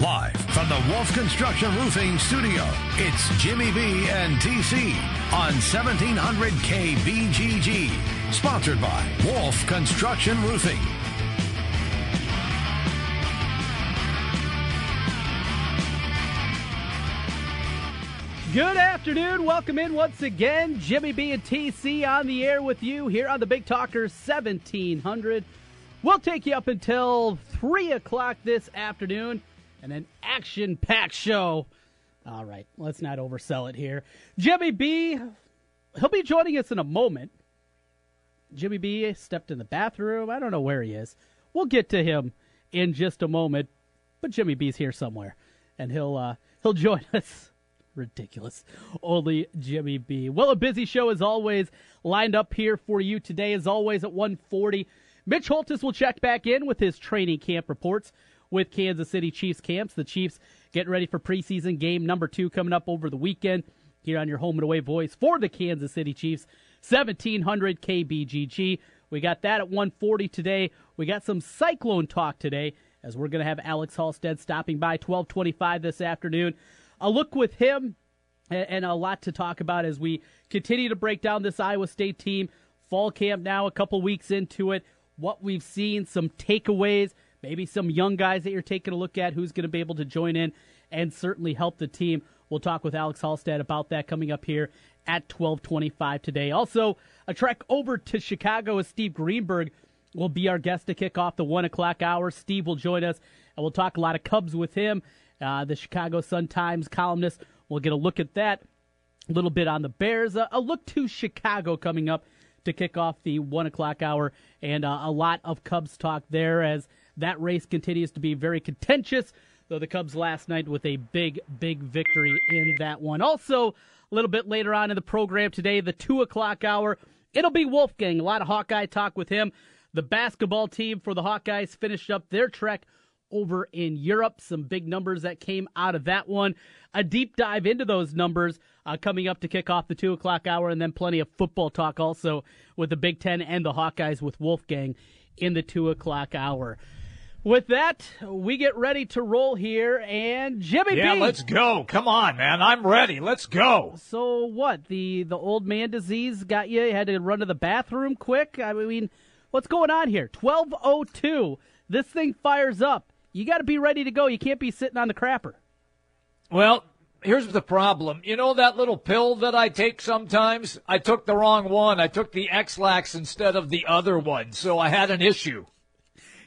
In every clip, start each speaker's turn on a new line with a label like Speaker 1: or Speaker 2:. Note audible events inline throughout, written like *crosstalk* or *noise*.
Speaker 1: Live from the Wolf Construction Roofing Studio, it's Jimmy B and TC on 1700 KBGG. Sponsored by Wolf Construction Roofing.
Speaker 2: Good afternoon. Welcome in once again. Jimmy B and TC on the air with you here on the Big Talker 1700. We'll take you up until 3 o'clock this afternoon and an action packed show. All right, let's not oversell it here. Jimmy B, he'll be joining us in a moment. Jimmy B stepped in the bathroom. I don't know where he is. We'll get to him in just a moment, but Jimmy B's here somewhere, and he'll uh, he'll join *laughs* us ridiculous. Only Jimmy B. Well, a busy show as always lined up here for you today. As always at 140, Mitch Holthus will check back in with his training camp reports with Kansas City Chiefs camps. The Chiefs getting ready for preseason game number two coming up over the weekend here on your home and away voice for the Kansas City Chiefs. 1700 KBGG. We got that at 140 today. We got some cyclone talk today as we're going to have Alex Halsted stopping by 1225 this afternoon a look with him and a lot to talk about as we continue to break down this Iowa State team. Fall camp now, a couple weeks into it. What we've seen, some takeaways, maybe some young guys that you're taking a look at who's going to be able to join in and certainly help the team. We'll talk with Alex Halsted about that coming up here at 1225 today. Also, a trek over to Chicago with Steve Greenberg will be our guest to kick off the 1 o'clock hour. Steve will join us, and we'll talk a lot of Cubs with him uh, the Chicago Sun-Times columnist. We'll get a look at that. A little bit on the Bears. Uh, a look to Chicago coming up to kick off the one o'clock hour, and uh, a lot of Cubs talk there as that race continues to be very contentious. Though the Cubs last night with a big, big victory in that one. Also, a little bit later on in the program today, the two o'clock hour, it'll be Wolfgang. A lot of Hawkeye talk with him. The basketball team for the Hawkeyes finished up their trek over in Europe. Some big numbers that came out of that one. A deep dive into those numbers uh, coming up to kick off the 2 o'clock hour, and then plenty of football talk also with the Big Ten and the Hawkeyes with Wolfgang in the 2 o'clock hour. With that, we get ready to roll here, and Jimmy
Speaker 3: yeah,
Speaker 2: B.
Speaker 3: let's go. Come on, man. I'm ready. Let's go.
Speaker 2: So what? The the old man disease got you? You had to run to the bathroom quick? I mean, what's going on here? 1202. This thing fires up you got to be ready to go. You can't be sitting on the crapper.
Speaker 3: Well, here's the problem. You know that little pill that I take sometimes? I took the wrong one. I took the Ex-Lax instead of the other one, so I had an issue.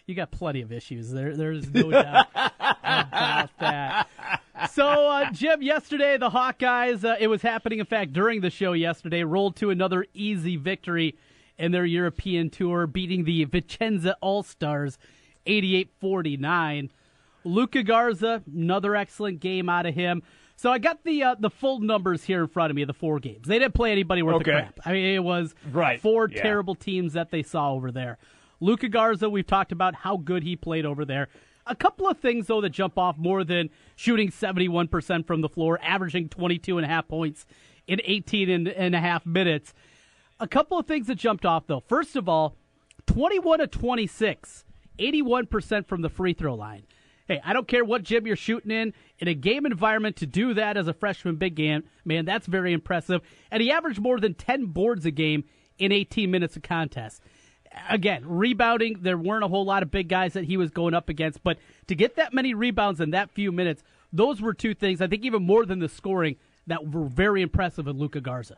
Speaker 2: You got plenty of issues. There, there's no doubt about that. So, uh, Jim, yesterday the Hawkeyes, uh, it was happening, in fact, during the show yesterday, rolled to another easy victory in their European tour, beating the Vicenza All Stars 88-49. Luka Garza, another excellent game out of him. So I got the uh, the full numbers here in front of me of the four games. They didn't play anybody worth
Speaker 3: okay.
Speaker 2: the crap. I mean, it was
Speaker 3: right.
Speaker 2: four
Speaker 3: yeah.
Speaker 2: terrible teams that they saw over there. Luka Garza, we've talked about how good he played over there. A couple of things though that jump off more than shooting 71% from the floor, averaging 22 and a half points in 18 and, and a half minutes. A couple of things that jumped off though. First of all, 21 to 26 81% from the free throw line. Hey, I don't care what gym you're shooting in. In a game environment, to do that as a freshman big game, man, that's very impressive. And he averaged more than 10 boards a game in 18 minutes of contest. Again, rebounding, there weren't a whole lot of big guys that he was going up against, but to get that many rebounds in that few minutes, those were two things, I think even more than the scoring, that were very impressive in Luka Garza.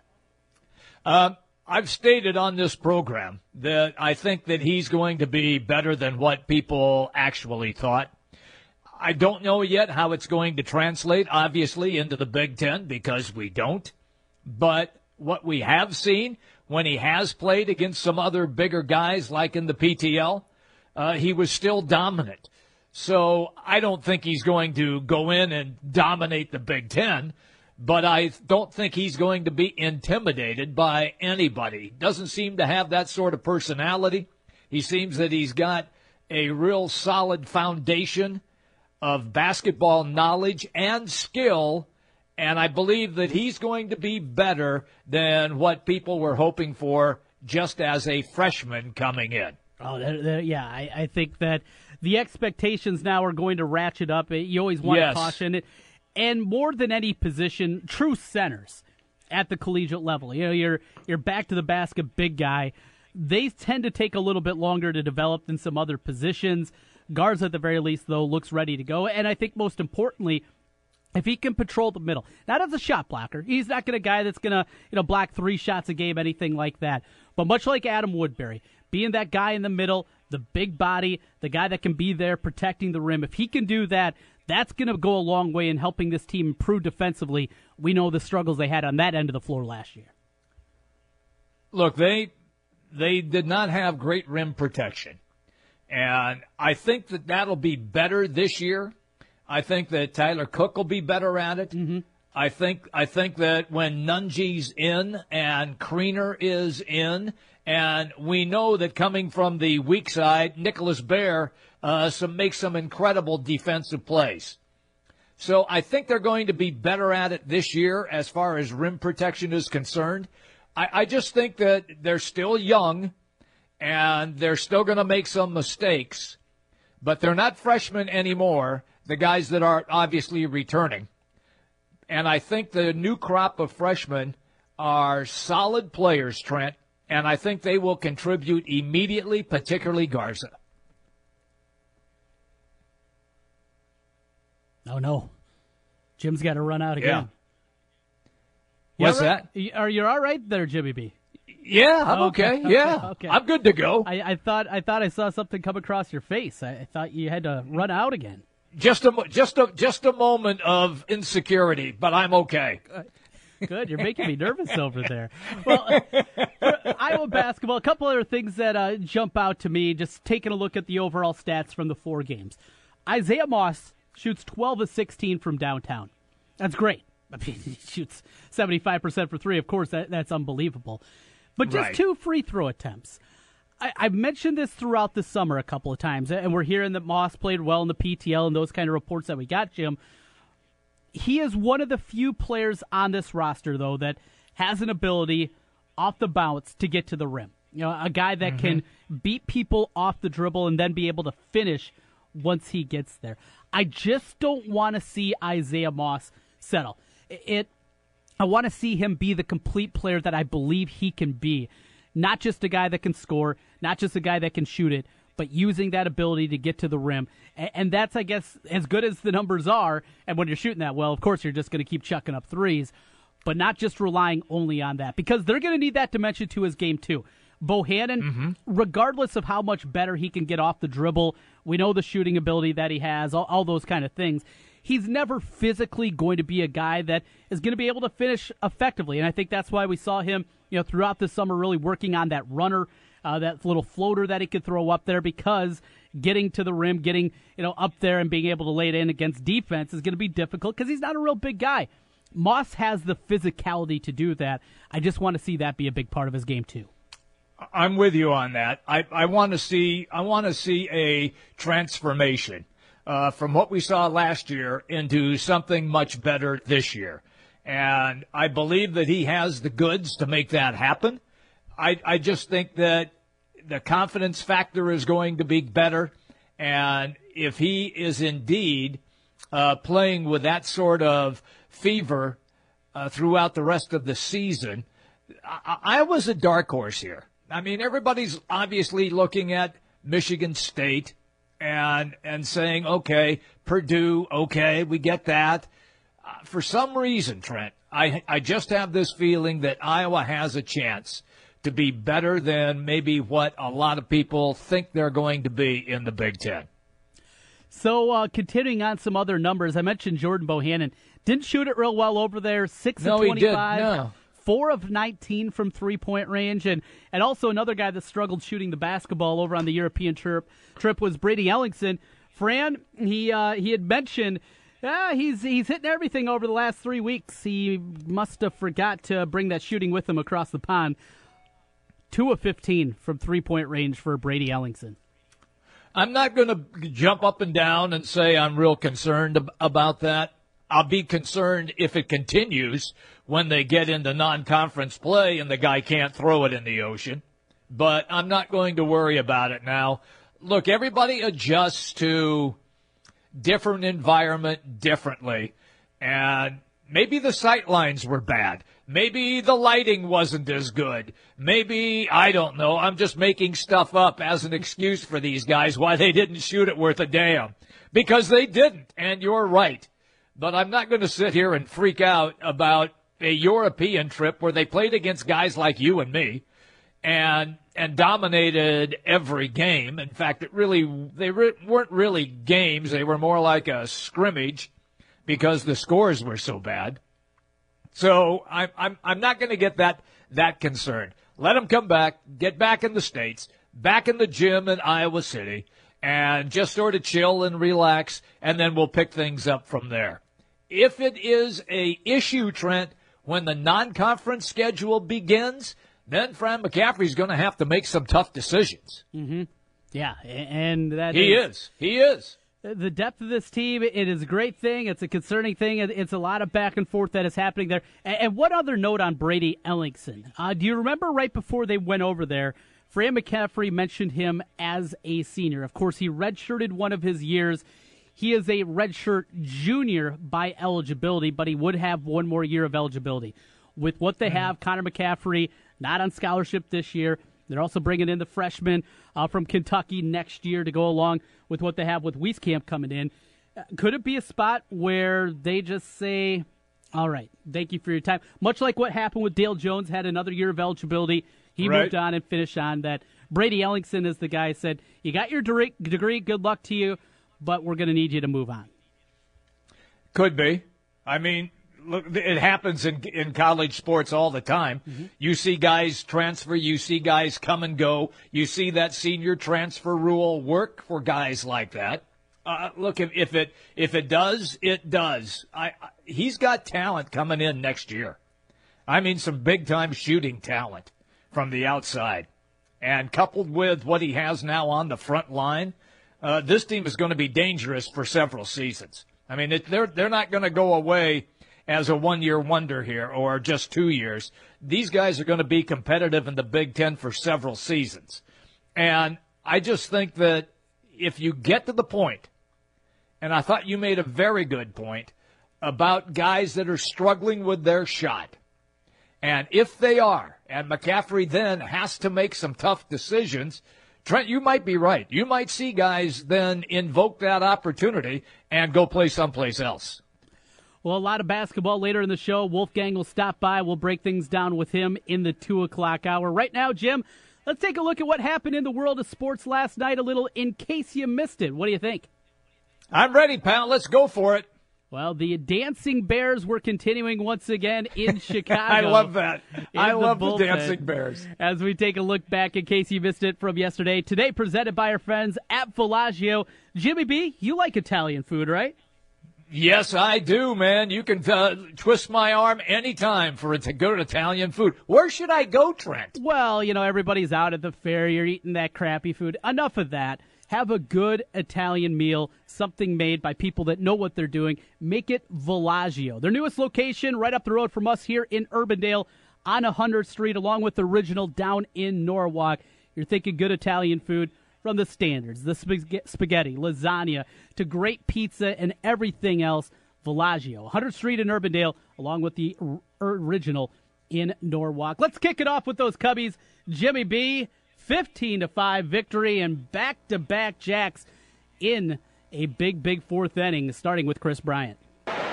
Speaker 3: Um, I've stated on this program that I think that he's going to be better than what people actually thought. I don't know yet how it's going to translate, obviously, into the Big Ten because we don't. But what we have seen when he has played against some other bigger guys, like in the PTL, uh, he was still dominant. So I don't think he's going to go in and dominate the Big Ten but I don't think he's going to be intimidated by anybody. Doesn't seem to have that sort of personality. He seems that he's got a real solid foundation of basketball knowledge and skill, and I believe that he's going to be better than what people were hoping for just as a freshman coming in.
Speaker 2: Oh, they're, they're, yeah. I, I, think that the expectations now are going to ratchet up. Eh, you always want
Speaker 3: yes.
Speaker 2: to caution it, and more than any position, true centers at the collegiate level. You know, you're you're back to the basket, big guy. They tend to take a little bit longer to develop than some other positions. Guards, at the very least, though, looks ready to go, and I think most importantly, if he can patrol the middle, not as a shot blocker, he's not going to guy that's going to you know block three shots a game, anything like that. But much like Adam Woodbury, being that guy in the middle, the big body, the guy that can be there protecting the rim, if he can do that, that's going to go a long way in helping this team improve defensively. We know the struggles they had on that end of the floor last year.
Speaker 3: Look, they they did not have great rim protection, and I think that that'll be better this year I think that Tyler Cook will be better at it.
Speaker 2: Mm-hmm.
Speaker 3: I think I think that when Nunge's in and Kriener is in, and we know that coming from the weak side, Nicholas Baer uh, some makes some incredible defensive plays. So I think they're going to be better at it this year as far as rim protection is concerned. I, I just think that they're still young and they're still going to make some mistakes, but they're not freshmen anymore the guys that are obviously returning. And I think the new crop of freshmen are solid players, Trent, and I think they will contribute immediately, particularly Garza.
Speaker 2: Oh, no. Jim's got to run out again.
Speaker 3: Yeah. What's
Speaker 2: right?
Speaker 3: that?
Speaker 2: Are you all right there, Jimmy B?
Speaker 3: Yeah, I'm okay.
Speaker 2: okay.
Speaker 3: Yeah,
Speaker 2: okay.
Speaker 3: I'm good to go.
Speaker 2: I, I, thought I thought I saw something come across your face. I, I thought you had to run out again
Speaker 3: just a just a just a moment of insecurity, but I'm okay.
Speaker 2: Good, you're making me nervous over there. Well, Iowa basketball, a couple other things that uh, jump out to me. Just taking a look at the overall stats from the four games. Isaiah Moss shoots 12 of 16 from downtown. That's great. I mean, *laughs* he shoots 75% for three. Of course, that, that's unbelievable. But just
Speaker 3: right.
Speaker 2: two free throw attempts. I, have mentioned this throughout the summer a couple of times, and we're hearing that Moss played well in the PTL and those kind of reports that we got, Jim. He is one of the few players on this roster, though, that has an ability off the bounce to get to the rim. You know, a guy that mm-hmm. can beat people off the dribble and then be able to finish once he gets there. I just don't want to see Isaiah Moss settle. It. I want to see him be the complete player that I believe he can be not just a guy that can score, not just a guy that can shoot it, but using that ability to get to the rim. And that's, I guess, as good as the numbers are. And when you're shooting that well, of course, you're just going to keep chucking up threes, but not just relying only on that because they're going to need that dimension to his game, too. Bohannon, mm-hmm. regardless of how much better he can get off the dribble, we know the shooting ability that he has, all, all those kind of things he's never physically going to be a guy that is going to be able to finish effectively. And I think that's why we saw him, you know, throughout the summer really working on that runner, uh, that little floater that he could throw up there because getting to the rim, getting, you know, up there and being able to lay it in against defense is going to be difficult because he's not a real big guy. Moss has the physicality to do that. I just want to see that be a big part of his game too.
Speaker 3: I'm with you on that. I, I want to see I want to see a transformation uh, from what we saw last year into something much better this year. And I believe that he has the goods to make that happen. I, I just think that the confidence factor is going to be better. And if he is indeed uh, playing with that sort of fever uh, throughout the rest of the season, I, I was a dark horse here. I mean, everybody's obviously looking at Michigan State and and saying, okay, Purdue, okay, we get that. Uh, for some reason, Trent, I I just have this feeling that Iowa has a chance to be better than maybe what a lot of people think they're going to be in the Big Ten.
Speaker 2: So, uh, continuing on some other numbers, I mentioned Jordan Bohannon didn't shoot it real well over there. Six
Speaker 3: no,
Speaker 2: of twenty-five.
Speaker 3: He did. No
Speaker 2: four of 19 from three point range. And, and also another guy that struggled shooting the basketball over on the European trip, trip was Brady Ellingson. Fran, he, uh, he had mentioned. Yeah, he's he's hitting everything over the last three weeks. He must have forgot to bring that shooting with him across the pond. Two of fifteen from three point range for Brady Ellingson.
Speaker 3: I'm not going to jump up and down and say I'm real concerned about that. I'll be concerned if it continues when they get into non-conference play and the guy can't throw it in the ocean. but I'm not going to worry about it now. Look, everybody adjusts to different environment differently. And maybe the sight lines were bad. Maybe the lighting wasn't as good. Maybe, I don't know, I'm just making stuff up as an excuse for these guys why they didn't shoot it worth a damn. Because they didn't, and you're right. But I'm not going to sit here and freak out about a European trip where they played against guys like you and me and and dominated every game. In fact, it really they re- weren't really games; they were more like a scrimmage because the scores were so bad. So I'm I'm I'm not going to get that that concerned. Let them come back, get back in the states, back in the gym in Iowa City, and just sort of chill and relax, and then we'll pick things up from there. If it is a issue, Trent, when the non-conference schedule begins, then Fran McCaffery's going to have to make some tough decisions.
Speaker 2: Mm-hmm. Yeah, and that
Speaker 3: he
Speaker 2: is,
Speaker 3: is. He is.
Speaker 2: The depth of this team, it is a great thing. It's a concerning thing. It's a lot of back and forth that is happening there. And one other note on Brady Ellingson. Uh, do you remember right before they went over there, Fran McCaffery mentioned him as a senior. Of course, he redshirted one of his years. He is a redshirt junior by eligibility, but he would have one more year of eligibility. With what they mm-hmm. have, Connor McCaffery not on scholarship this year. They're also bringing in the freshman uh, from Kentucky next year to go along with what they have with Wieskamp coming in. Uh, could it be a spot where they just say, all right, thank you for your time? Much like what happened with Dale Jones, had another year of eligibility. He right. moved on and finished on that. Brady Ellingson is the guy said, you got your degree, good luck to you, but we're going to need you to move on.
Speaker 3: Could be. I mean, look, it happens in in college sports all the time. Mm-hmm. You see guys transfer, you see guys come and go. You see that senior transfer rule work for guys like that. Uh, look, if, if it if it does, it does. I, I he's got talent coming in next year. I mean, some big time shooting talent from the outside, and coupled with what he has now on the front line, uh, this team is going to be dangerous for several seasons. I mean, it, they're they're not going to go away as a one year wonder here or just two years. These guys are going to be competitive in the Big Ten for several seasons. And I just think that if you get to the point, and I thought you made a very good point about guys that are struggling with their shot. And if they are, and McCaffery then has to make some tough decisions, Trent, you might be right. You might see guys then invoke that opportunity and go play someplace else.
Speaker 2: Well, a lot of basketball later in the show. Wolfgang will stop by. We'll break things down with him in the 2 o'clock hour. Right now, Jim, let's take a look at what happened in the world of sports last night, a little in case you missed it. What do you think?
Speaker 3: I'm ready, pal. Let's go for it.
Speaker 2: Well, the Dancing Bears were continuing once again in *laughs* Chicago. I
Speaker 3: love that. I the love the Dancing Bears.
Speaker 2: As we take a look back in case you missed it from yesterday, today presented by our friends at Villaggio. Jimmy B, you like Italian food, right?
Speaker 3: Yes, I do, man. You can uh, twist my arm anytime for a good Italian food. Where should I go, Trent?
Speaker 2: Well, you know, everybody's out at the fair. You're eating that crappy food. Enough of that. Have a good Italian meal, something made by people that know what they're doing. Make it Villaggio. Their newest location, right up the road from us here in Urbandale on 100th Street, along with the original down in Norwalk. You're thinking good Italian food from the standards, the spaghetti, lasagna, to great pizza and everything else. Villaggio, 100th Street in Urbandale, along with the original in Norwalk. Let's kick it off with those Cubbies. Jimmy B, 15 to 5 victory and back to back Jacks in a big, big fourth inning, starting with Kris Bryant.
Speaker 4: Bryant to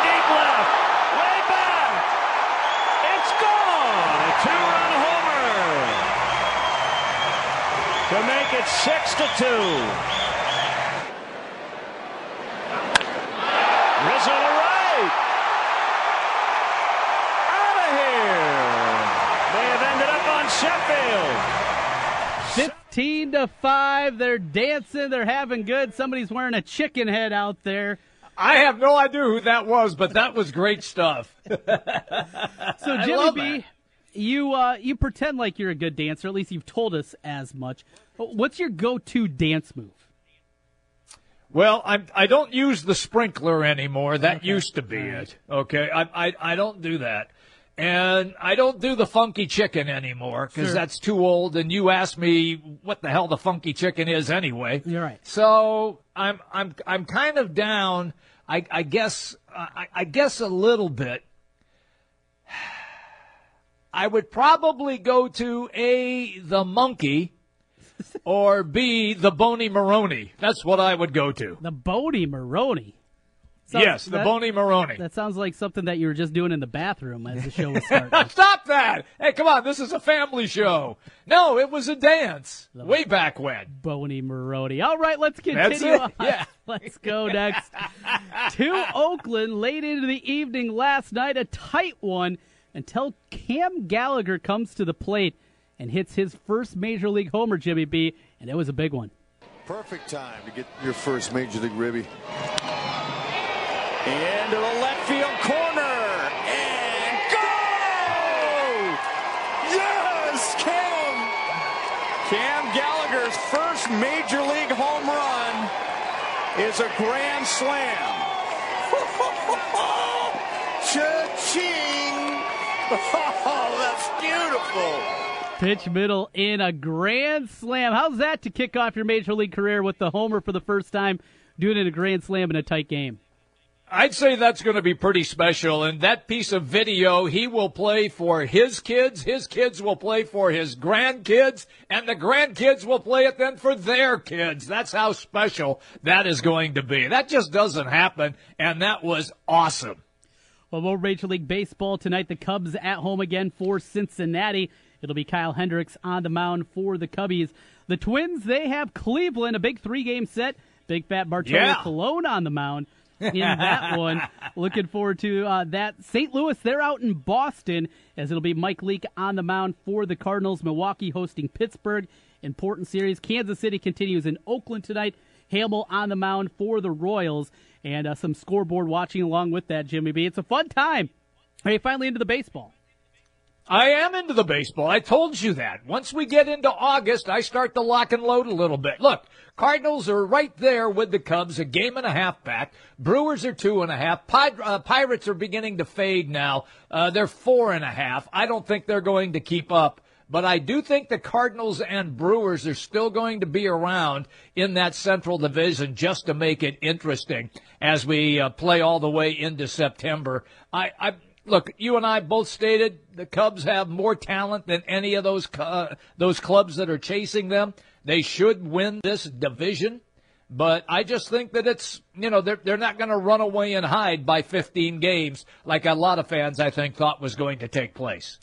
Speaker 4: deep left, way back. It's gone. A two run homer to make it 6 to 2.
Speaker 2: On 15 to 5. They're dancing. They're having good. Somebody's wearing a chicken head out there.
Speaker 3: I have no idea who that was, but that was great stuff. *laughs*
Speaker 2: so Jimmy B, that you uh, you pretend like you're a good dancer. At least you've told us as much. What's your go-to dance move?
Speaker 3: Well, I'm, I don't use the sprinkler anymore. That okay. used to be it. Okay, I, I I don't do that. And I don't do the funky chicken anymore because
Speaker 2: Sure.
Speaker 3: that's too old. And you asked me what the hell the funky chicken is anyway.
Speaker 2: You're right.
Speaker 3: So I'm I'm I'm kind of down. I, I guess I, I guess a little bit. *sighs* I would probably go to a the monkey, *laughs* or b the bony Maroney. That's what I would go to.
Speaker 2: The Bodie Maroney. So-
Speaker 3: yes, the
Speaker 2: that-
Speaker 3: bony Maroney.
Speaker 2: That sounds like something that you were just doing in the bathroom as the show was *laughs* starting.
Speaker 3: Stop that! Hey, come on, this is a family show. No, it was a dance way back when.
Speaker 2: Boney Maroney. All right, let's
Speaker 3: That's
Speaker 2: continue
Speaker 3: it,
Speaker 2: on.
Speaker 3: yeah. *laughs*
Speaker 2: Let's go next to Oakland late into the evening last night. A tight one until Cam Gallagher comes to the plate and hits his first major league homer, Jimmy B, and it was a big one.
Speaker 5: Perfect time to get your first major league ribby.
Speaker 4: Into the left field corner. And go! Yes, Cam! Cam Gallagher's first major league home run is a grand slam. *laughs*
Speaker 5: Cha-ching! *laughs* Oh, that's beautiful.
Speaker 2: Pitch middle in a grand slam. How's that to kick off your major league career with the homer for the first time, doing it in a grand slam in a tight game?
Speaker 3: I'd say that's going to be pretty special. And that piece of video, he will play for his kids. His kids will play for his grandkids. And the grandkids will play it then for their kids. That's how special that is going to be. That just doesn't happen. And that was awesome.
Speaker 2: Well, more Major League Baseball tonight. The Cubs at home again for Cincinnati. It'll be Kyle Hendricks on the mound for the Cubbies. The Twins, they have Cleveland, a big three game set. Big fat Bartolo
Speaker 3: Yeah.
Speaker 2: Colon on the mound in that one. *laughs* Looking forward to uh, that. St. Louis, they're out in Boston as it'll be Mike Leake on the mound for the Cardinals. Milwaukee hosting Pittsburgh. Important series. Kansas City continues in Oakland tonight. Hammel on the mound for the Royals. And uh, some scoreboard watching along with that, Jimmy B. It's a fun time. Are you finally into the baseball?
Speaker 3: I am into the baseball. I told you that. Once we get into August, I start to lock and load a little bit. Look, Cardinals are right there with the Cubs, a game and a half back. Brewers are two and a half. Pi- uh, Pirates are beginning to fade now. Uh, they're four and a half. I don't think they're going to keep up. But I do think the Cardinals and Brewers are still going to be around in that Central Division just to make it interesting as we uh, play all the way into September. I, I look, you and I both stated the Cubs have more talent than any of those uh, those clubs that are chasing them. They should win this division, but I just think that it's you know they're they're not going to run away and hide by 15 games like a lot of fans I think thought was going to take place.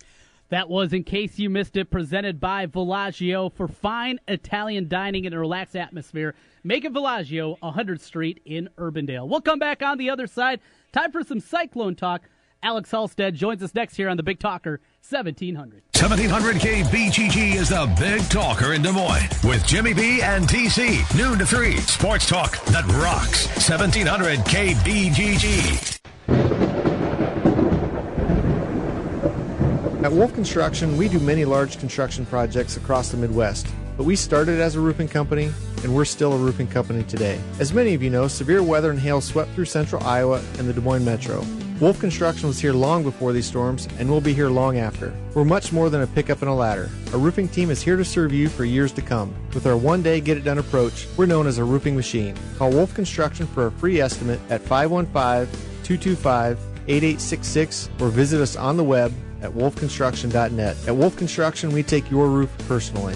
Speaker 2: That was, in case you missed it, presented by Villaggio for fine Italian dining in a relaxed atmosphere. Make it Villaggio, 100th Street in Urbandale. We'll come back on the other side. Time for some Cyclone talk. Alex Halsted joins us next here on the Big Talker 1700.
Speaker 1: 1700 KBGG is the big talker in Des Moines with Jimmy B and TC. Noon to 3. Sports talk that rocks. 1700 KBGG.
Speaker 6: At Wolf Construction, we do many large construction projects across the Midwest, but we started as a roofing company and we're still a roofing company today. As many of you know, severe weather and hail swept through central Iowa and the Des Moines metro. Wolf Construction was here long before these storms and will be here long after. We're much more than a pickup and a ladder. Our roofing team is here to serve you for years to come. With our one day get it done approach, we're known as a roofing machine. Call Wolf Construction for a free estimate at 515 225 8866 or visit us on the web at wolfconstruction.net. At Wolf Construction, we take your roof personally.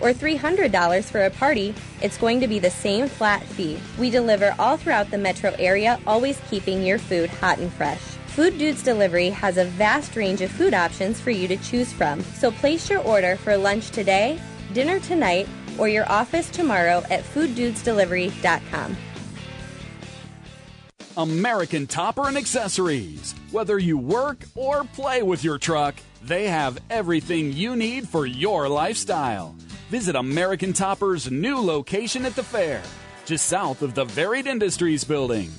Speaker 7: or $300 for a party, it's going to be the same flat fee. We deliver all throughout the metro area, always keeping your food hot and fresh. Food Dudes Delivery has a vast range of food options for you to choose from. So place your order for lunch today, dinner tonight, or your office tomorrow at fooddudesdelivery.com.
Speaker 8: American Topper and Accessories. Whether you work or play with your truck, they have everything you need for your lifestyle. Visit American Topper's new location at the fair, just south of the Varied Industries building.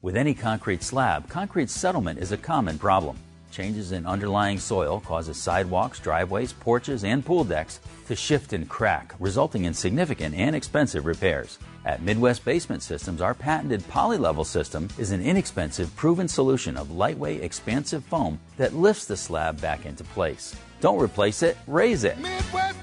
Speaker 9: With any concrete slab, concrete settlement is a common problem. Changes in underlying soil causes sidewalks, driveways, porches, and pool decks to shift and crack, resulting in significant and expensive repairs. At Midwest Basement Systems, our patented polylevel system is an inexpensive, proven solution of lightweight, expansive foam that lifts the slab back into place. Don't replace it, raise it.
Speaker 10: Midwest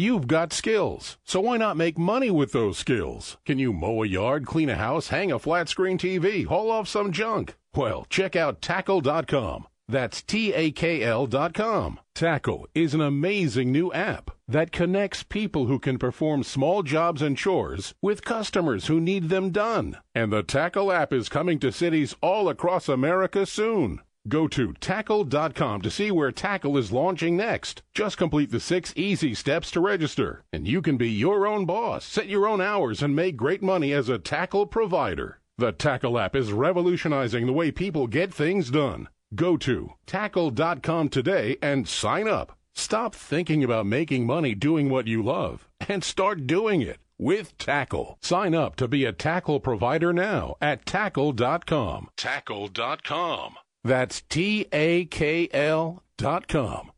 Speaker 11: You've got skills, so why not make money with those skills? Can you mow a yard, clean a house, hang a flat screen TV, haul off some junk? Well, check out Takl.com. That's T A K L.com. Takl is an amazing new app that connects people who can perform small jobs and chores with customers who need them done. And the Takl app is coming to cities all across America soon. Go to takl.com to see where Takl is launching next. Just complete the six easy steps to register, and you can be your own boss, set your own hours, and make great money as a Takl provider. The Takl app is revolutionizing the way people get things done. Go to takl.com today and sign up. Stop thinking about making money doing what you love and start doing it with Takl. Sign up to be a Takl provider now at takl.com. Takl.com. That's T A K L dot com.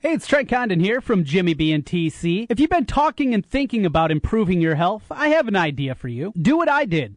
Speaker 2: Hey, it's Trent Condon here from Jimmy B and TC. If you've been talking and thinking about improving your health, I have an idea for you. Do what I did.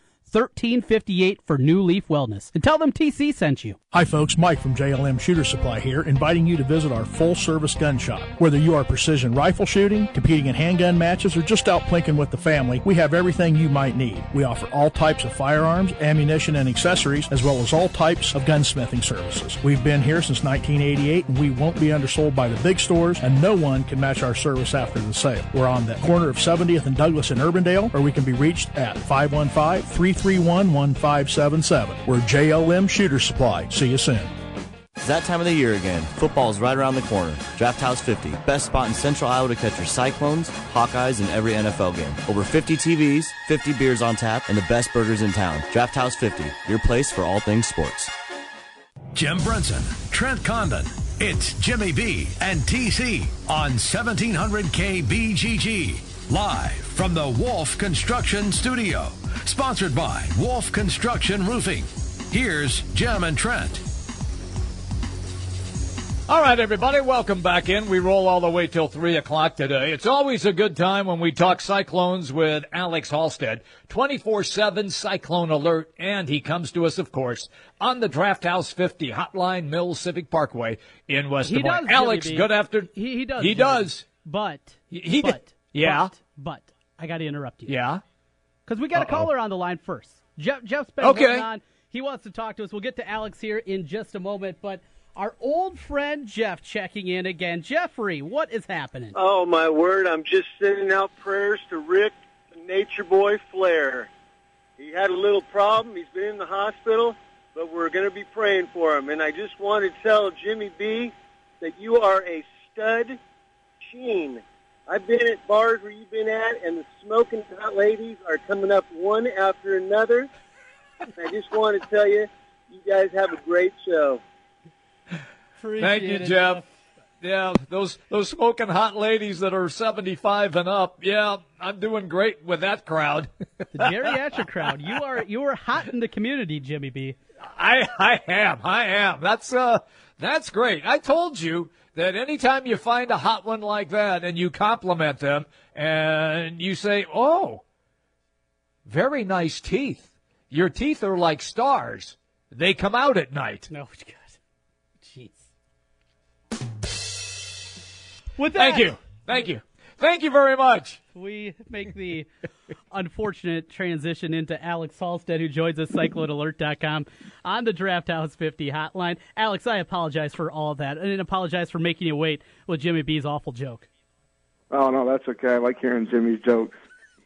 Speaker 2: 1358 for New Leaf Wellness. And tell them TC sent you.
Speaker 12: Hi, folks. Mike from JLM Shooter Supply here, inviting you to visit our full service gun shop. Whether you are precision rifle shooting, competing in handgun matches, or just out plinking with the family, we have everything you might need. We offer all types of firearms, ammunition, and accessories, as well as all types of gunsmithing services. We've been here since 1988, and we won't be undersold by the big stores, and no one can match our service after the sale. We're on the corner of 70th and Douglas in Urbandale, or we can be reached at 515 331 1577. We're JLM Shooter Supply. See you soon.
Speaker 13: It's that time of the year again. Football is right around the corner. Draft House 50, best spot in Central Iowa to catch your Cyclones, Hawkeyes, and every NFL game. Over 50 TVs, 50 beers on tap, and the best burgers in town. Draft House 50, your place for all things sports.
Speaker 1: Jim Brunson, Trent Condon. It's Jimmy B and TC on 1700 KBGG. Live from the Wolf Construction Studio. Sponsored by Wolf Construction Roofing. Here's Jim and Trent.
Speaker 3: All right, everybody, welcome back in. We roll all the way till 3 o'clock today. It's always a good time when we talk Cyclones with Alex Halsted. 24-7 Cyclone Alert, and he comes to us, of course, on the Draft House 50 Hotline Mills Civic Parkway in West
Speaker 2: He
Speaker 3: Des Moines.
Speaker 2: does,
Speaker 3: Alex,
Speaker 2: Jimmy
Speaker 3: good after...
Speaker 2: He, he does.
Speaker 3: He
Speaker 2: Jimmy.
Speaker 3: does.
Speaker 2: But,
Speaker 3: He- he
Speaker 2: but,
Speaker 3: did. Yeah.
Speaker 2: but, but, I got to interrupt you.
Speaker 3: Yeah?
Speaker 2: Because we got a
Speaker 3: Uh-oh.
Speaker 2: caller on the line first. Jeff, Jeff's been
Speaker 3: Okay.
Speaker 2: on. He wants to talk to us. We'll get to Alex here in just a moment, but our old friend Jeff checking in again. Jeffrey, what is happening?
Speaker 14: Oh my word! I'm just sending out prayers to Ric, Nature Boy Flair. He had a little problem. He's been in the hospital, but we're going to be praying for him. And I just want to tell Jimmy B that you are a stud sheen. I've been at bars where you've been at, and the smoking hot ladies are coming up one after another. I just want to tell you, you guys have a great show.
Speaker 3: Thank you, Jeff. Yeah, those those smoking hot ladies that are 75 and up. Yeah, I'm doing great with that crowd.
Speaker 2: The geriatric crowd. You are you are hot in the community, Jimmy B.
Speaker 3: I I am. I am. That's uh that's great. I told you that anytime you find a hot one like that and you compliment them and you say, "Oh, very nice teeth. Your teeth are like stars. They come out at night."
Speaker 2: No, *laughs* God. Jeez. With that,
Speaker 3: Thank you. Thank you. Thank you very much.
Speaker 2: we make the unfortunate transition into Alex Halsted, who joins us, CycloneAlert.com, on the Draft House 50 hotline. Alex, I apologize for all of that, and apologize for making you wait with Jimmy B's awful joke.
Speaker 15: Oh no, that's okay. I like hearing Jimmy's jokes. *laughs*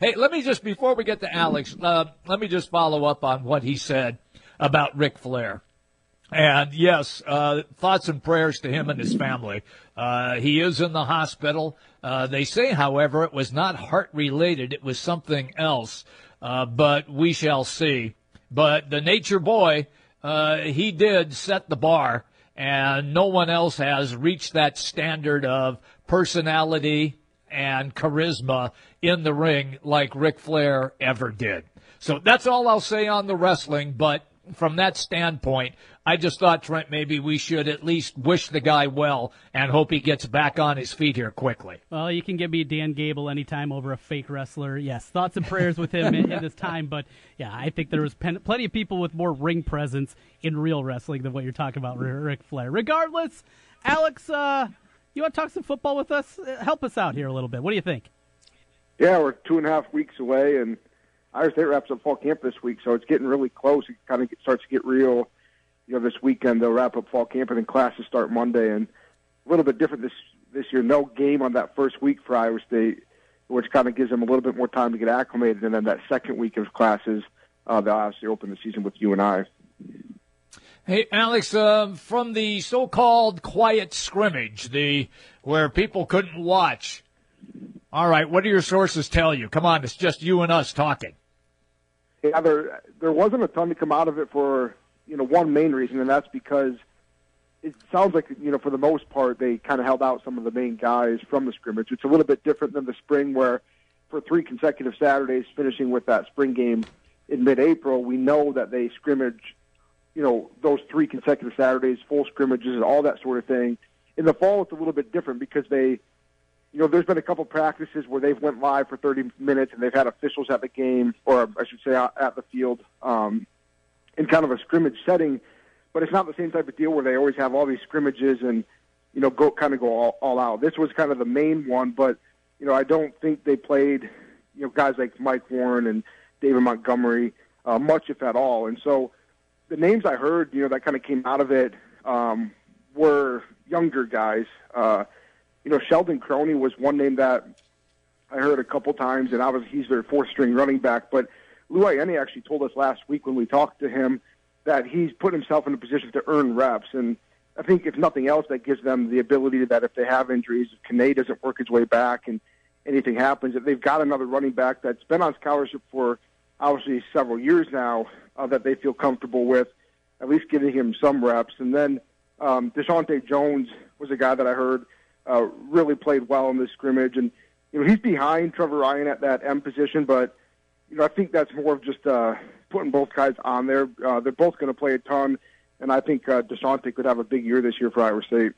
Speaker 3: hey, let me just before we get to Alex, uh, let me just follow up on what he said about Ric Flair. And yes, uh, thoughts and prayers to him and his family. Uh, he is in the hospital. Uh, they say, however, it was not heart related; it was something else. Uh, but we shall see. But the Nature Boy, uh, he did set the bar, and no one else has reached that standard of personality and charisma in the ring like Ric Flair ever did. So that's all I'll say on the wrestling, but from that standpoint, I just thought, Trent, maybe we should at least wish the guy well and hope he gets back on his feet here quickly.
Speaker 2: Well, you can give me Dan Gable anytime over a fake wrestler. Yes, thoughts and prayers with him in, *laughs* in, this time. But yeah, I think there was pen- plenty of people with more ring presence in real wrestling than what you're talking about, Ric Flair. Regardless, Alex, uh, you want to talk some football with us? Uh, help us out here a little bit. What do you think?
Speaker 15: Yeah, we're two and a half weeks away, and Iowa State wraps up fall camp this week, so it's getting really close. It kind of starts to get real. You know, this weekend they'll wrap up fall camp, and then classes start Monday, and a little bit different this this year. No game on that first week for Iowa State, which kind of gives them a little bit more time to get acclimated, and then that second week of classes, uh, they'll obviously open the season with you and I.
Speaker 3: Hey, Alex, uh, from the so-called quiet scrimmage, the where people couldn't watch. All right, what do your sources tell you? Come on, it's just you and us talking.
Speaker 15: Yeah, there there wasn't a ton to come out of it for you know one main reason, and that's because it sounds like you know for the most part they kind of held out some of the main guys from the scrimmage. It's a little bit different than the spring where for three consecutive Saturdays, finishing with that spring game in mid-April, we know that they scrimmage you know, those three consecutive Saturdays, full scrimmages, and all that sort of thing. In the fall, it's a little bit different because they, you know, there's been a couple practices where they've went live for 30 minutes and they've had officials at the game, or I should say at the field, um, in kind of a scrimmage setting. But it's not the same type of deal where they always have all these scrimmages and, you know, go kind of go all, all out. This was kind of the main one, but you know, I don't think they played, you know, guys like Mike Warren and David Montgomery uh, much, if at all. And so the names I heard, you know, that kind of came out of it um, were younger guys. Uh, you know, Sheldon Croney was one name that I heard a couple times, and obviously he's their fourth string running back. But Lou Ayeni actually told us last week when we talked to him that he's put himself in a position to earn reps. And I think if nothing else, that gives them the ability that if they have injuries, if Kane doesn't work his way back and anything happens, that they've got another running back that's been on scholarship for obviously several years now uh, that they feel comfortable with, at least giving him some reps. And then um, Deshaunte Jones was a guy that I heard uh, really played well in this scrimmage, and you know he's behind Trever Ryen at that M position, but you know I think that's more of just uh, putting both guys on there. Uh, they're both going to play a ton, and I think uh, Deshaunte could have a big year this year for Iowa State.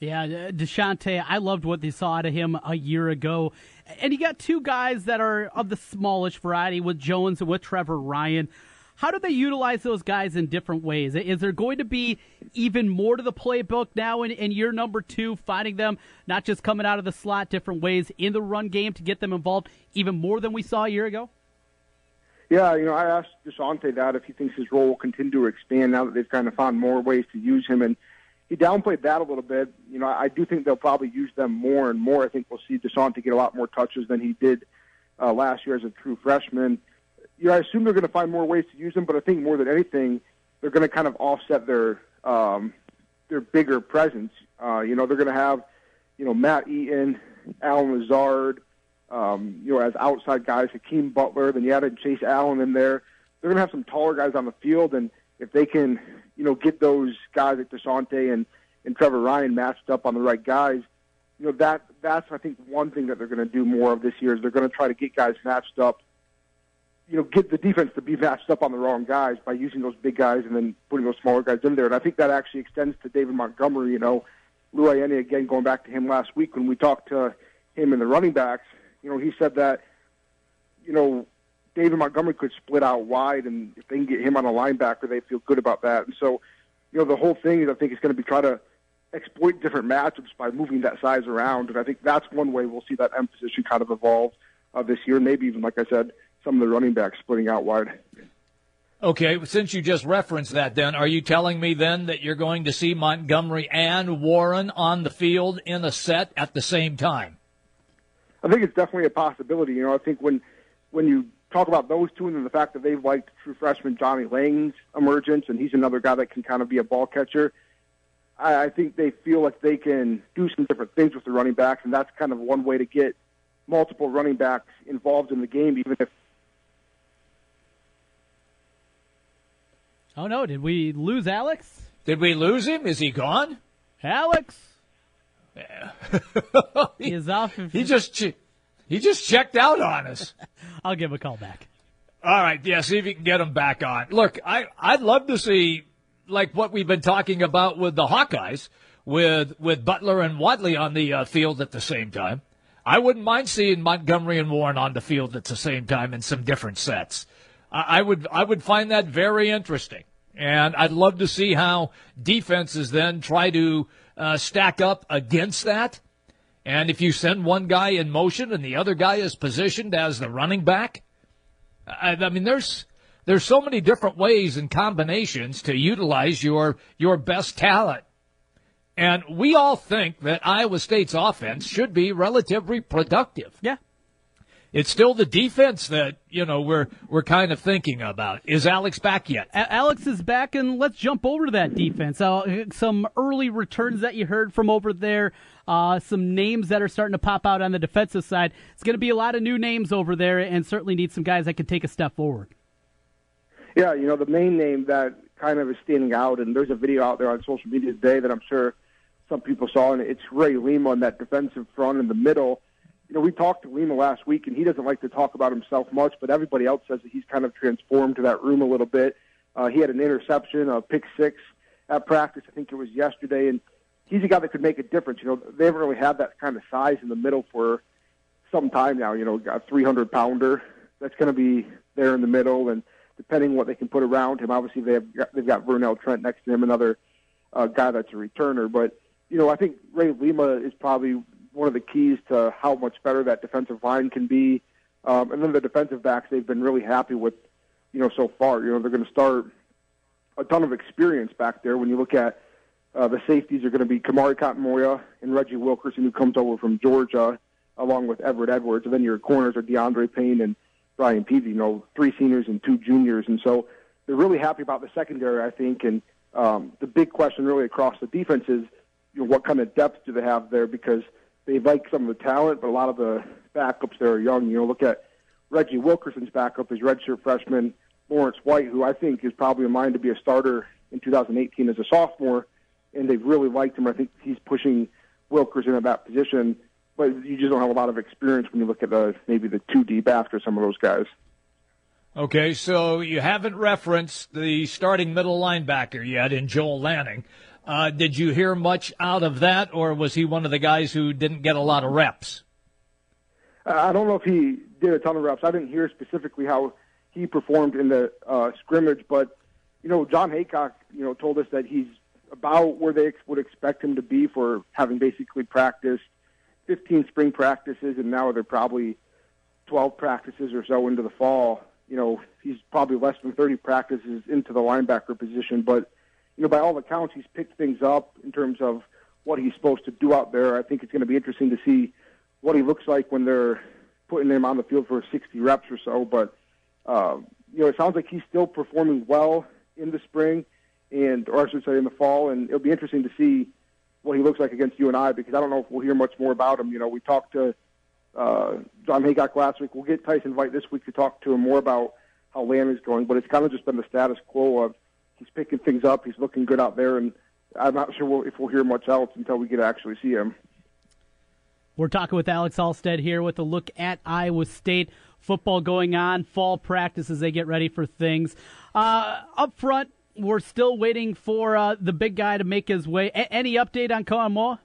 Speaker 2: Yeah, Deshaunte, I loved what they saw out of him a year ago. And you got two guys that are of the smallish variety with Jones and with Trever Ryen. How do they utilize those guys in different ways? Is there going to be even more to the playbook now in, in year number two, finding them not just coming out of the slot different ways in the run game to get them involved even more than we saw a year ago?
Speaker 15: Yeah, you know, I asked Deshaunte that if he thinks his role will continue to expand now that they've kind of found more ways to use him, and he downplayed that a little bit. You know, I do think they'll probably use them more and more. I think we'll see Deshaunte get a lot more touches than he did uh, last year as a true freshman you know, I assume they're going to find more ways to use them, but I think more than anything, they're going to kind of offset their um, their bigger presence. Uh, you know, they're going to have, you know, Matt Eaton, Allen Lazard, um, you know, as outside guys, Hakeem Butler, then you added Chase Allen in there. They're going to have some taller guys on the field, and if they can, you know, get those guys like Deshaunte and and Trever Ryen matched up on the right guys, you know, that that's I think one thing that they're going to do more of this year is they're going to try to get guys matched up you know, get the defense to be matched up on the wrong guys by using those big guys and then putting those smaller guys in there. And I think that actually extends to David Montgomery. You know, Lou Ayeni, again, going back to him last week when we talked to him and the running backs, you know, he said that, you know, David Montgomery could split out wide, and if they can get him on a linebacker, they feel good about that. And so, you know, the whole thing is I think it's going to be try to exploit different matchups by moving that size around. And I think that's one way we'll see that M position kind of evolve uh, this year. Maybe even, like I said, some of the running backs splitting out wide.
Speaker 3: Okay, since you just referenced that, then are you telling me then that you're going to see Montgomery and Warren on the field in a set at the same time?
Speaker 15: I think it's definitely a possibility. You know, I think when when you talk about those two and then the fact that they've liked true freshman Johnnie Lang's emergence, and he's another guy that can kind of be a ball catcher. I, I think they feel like they can do some different things with the running backs, and that's kind of one way to get multiple running backs involved in the game, even if
Speaker 2: Oh no! Did we lose Alex?
Speaker 3: Did we lose him? Is he gone?
Speaker 2: Alex.
Speaker 3: Yeah.
Speaker 2: he is off. *laughs*
Speaker 3: He just che- he just checked out on us. *laughs*
Speaker 2: I'll give him a call back.
Speaker 3: All right, yeah. See if you can get him back on. Look, I I'd love to see like what we've been talking about with the Hawkeyes, with with Butler and Wadley on the uh, field at the same time. I wouldn't mind seeing Montgomery and Warren on the field at the same time in some different sets. I, I would I would find that very interesting. And I'd love to see how defenses then try to uh, stack up against that. And if you send one guy in motion and the other guy is positioned as the running back, I, I mean, there's there's so many different ways and combinations to utilize your your best talent. And we all think that Iowa State's offense should be relatively productive.
Speaker 2: Yeah.
Speaker 3: It's still the defense that you know we're we're kind of thinking about. Is Alex back yet?
Speaker 2: A- Alex is back, and let's jump over to that defense. Uh, some early returns that you heard from over there. Uh, some names that are starting to pop out on the defensive side. It's going to be a lot of new names over there, and certainly need some guys that can take a step forward.
Speaker 15: Yeah, you know the main name that kind of is standing out, and there's a video out there on social media today that I'm sure some people saw, and it's Ray Lima on that defensive front in the middle you know, we talked to Lima last week, and he doesn't like to talk about himself much, but everybody else says that he's kind of transformed to that room a little bit. Uh, he had an interception, a pick six at practice. I think it was yesterday, and he's a guy that could make a difference. You know, they haven't really had that kind of size in the middle for some time now. You know, got a 300 pounder that's going to be there in the middle, and depending what they can put around him, obviously they have they've got Vernell Trent next to him, another uh, guy that's a returner. But you know, I think Ray Lima is probably one of the keys to how much better that defensive line can be. Um, and then the defensive backs, they've been really happy with, you know, so far. You know, they're going to start a ton of experience back there. When you look at uh, the safeties, are going to be Kamari Cotton and Reggie Wilkerson, who comes over from Georgia, along with Evrett Edwards. And then your corners are D'Andre Payne and Brian Peavy, you know, three seniors and two juniors. And so they're really happy about the secondary, I think. And um, the big question really across the defense is, you know, what kind of depth do they have there? Because – they like some of the talent, but a lot of the backups there are young. You know, look at Reggie Wilkerson's backup, his redshirt freshman Lawrence White, who I think is probably in line to be a starter in 2018 as a sophomore, and they've really liked him. I think he's pushing Wilkerson in that position, but you just don't have a lot of experience when you look at the maybe the two deep after some of those guys.
Speaker 3: Okay, so you haven't referenced the starting middle linebacker yet in Joel Lanning. Uh, did you hear much out of that, or was he one of the guys who didn't get a lot of reps?
Speaker 15: Uh, I don't know if he did a ton of reps. I didn't hear specifically how he performed in the uh, scrimmage, but you know, Jon Heacock, you know, told us that he's about where they would expect him to be for having basically practiced 15 spring practices, and now they're probably 12 practices or so into the fall. You know, he's probably less than 30 practices into the linebacker position, but you know, by all accounts, he's picked things up in terms of what he's supposed to do out there. I think it's going to be interesting to see what he looks like when they're putting him on the field for 60 reps or so. But uh, you know, it sounds like he's still performing well in the spring, and or I should say in the fall. And it'll be interesting to see what he looks like against UNI because I don't know if we'll hear much more about him. You know, we talked to uh, Jon Heacock last week. We'll get Tyson Veidt this week to talk to him more about how Lamb is going, but it's kind of just been the status quo of he's picking things up. He's looking good out there, and I'm not sure we'll, if we'll hear much else until we get to actually see him.
Speaker 2: We're talking with Alex Halsted here with a look at Iowa State football going on, fall practice as they get ready for things. Uh, up front, we're still waiting for uh, the big guy to make his way. A- any update on Koa Moa?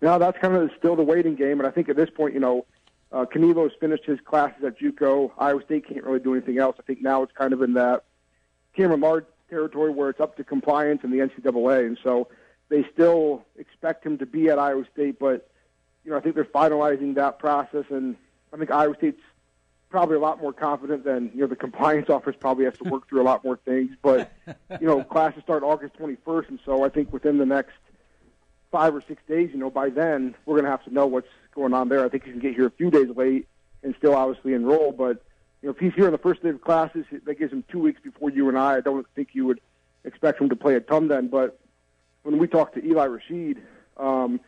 Speaker 15: No, that's kind of still the waiting game, and I think at this point, you know, uh, has finished his classes at JUCO. Iowa State can't really do anything else. I think now it's kind of in that Cameron Lard territory where it's up to compliance in the NCAA, and so they still expect him to be at Iowa State. But you know, I think they're finalizing that process, and I think Iowa State's probably a lot more confident than you know the compliance *laughs* office probably has to work through a lot more things. But you know, classes start August 21st, and so I think within the next five or six days, you know, by then we're going to have to know what's going on there. I think you can get here a few days late and still obviously enroll, but you know, if he's here on the first day of classes, that gives him two weeks before UNI. I don't think you would expect him to play a ton then, but when we talked to Eli Rasheed um,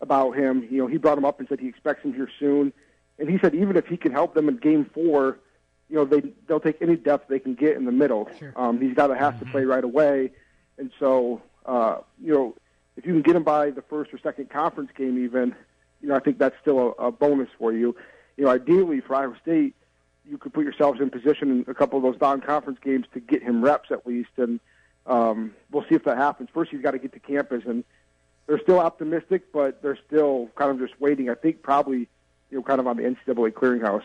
Speaker 15: about him, you know, he brought him up and said he expects him here soon, and he said even if he can help them in Game Four, you know, they they'll take any depth they can get in the middle. Sure. Um, he's got to have to play right away, and so uh, you know, if you can get him by the first or second conference game, even, you know, I think that's still a, a bonus for you. You know, ideally for Iowa State, you could put yourselves in position in a couple of those non-conference games to get him reps at least, and um, we'll see if that happens. First, he's got to get to campus, and they're still optimistic, but they're still kind of just waiting. I think probably, you know, kind of on the NCAA clearinghouse.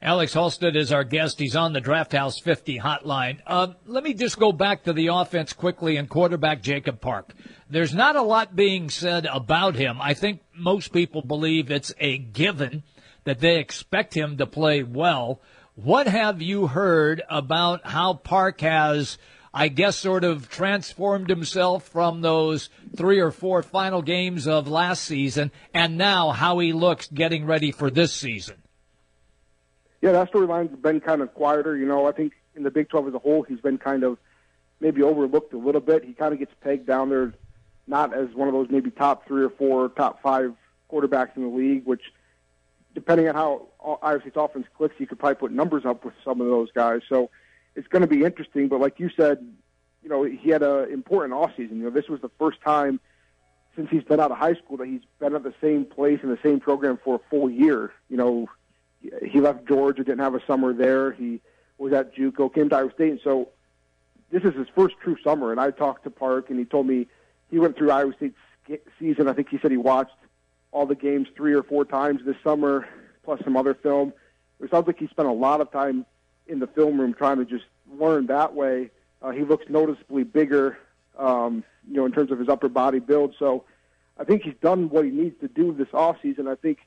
Speaker 3: Alex Halsted is our guest. He's on the Draft House 50 hotline. Uh, let me just go back to the offense quickly and quarterback Jacob Park. There's not a lot being said about him. I think most people believe it's a given that they expect him to play well. What have you heard about how Park has, I guess, sort of transformed himself from those three or four final games of last season and now how he looks getting ready for this season?
Speaker 15: Yeah, that storyline's been kind of quieter. You know, I think in the Big 12 as a whole, he's been kind of maybe overlooked a little bit. He kind of gets pegged down there, not as one of those maybe top three or four, top five quarterbacks in the league, which – depending on how Iowa State's offense clicks, you could probably put numbers up with some of those guys. So it's going to be interesting. But like you said, you know, he had an important off season. You know, this was the first time since he's been out of high school that he's been at the same place in the same program for a full year. You know, he left Georgia, didn't have a summer there. He was at JUCO, came to Iowa State, and so this is his first true summer. And I talked to Park, and he told me he went through Iowa State's season. I think he said he watched all the games three or four times this summer, plus some other film. It sounds like he spent a lot of time in the film room trying to just learn that way. Uh, he looks noticeably bigger, um, you know, in terms of his upper body build. So I think he's done what he needs to do this off season. I think,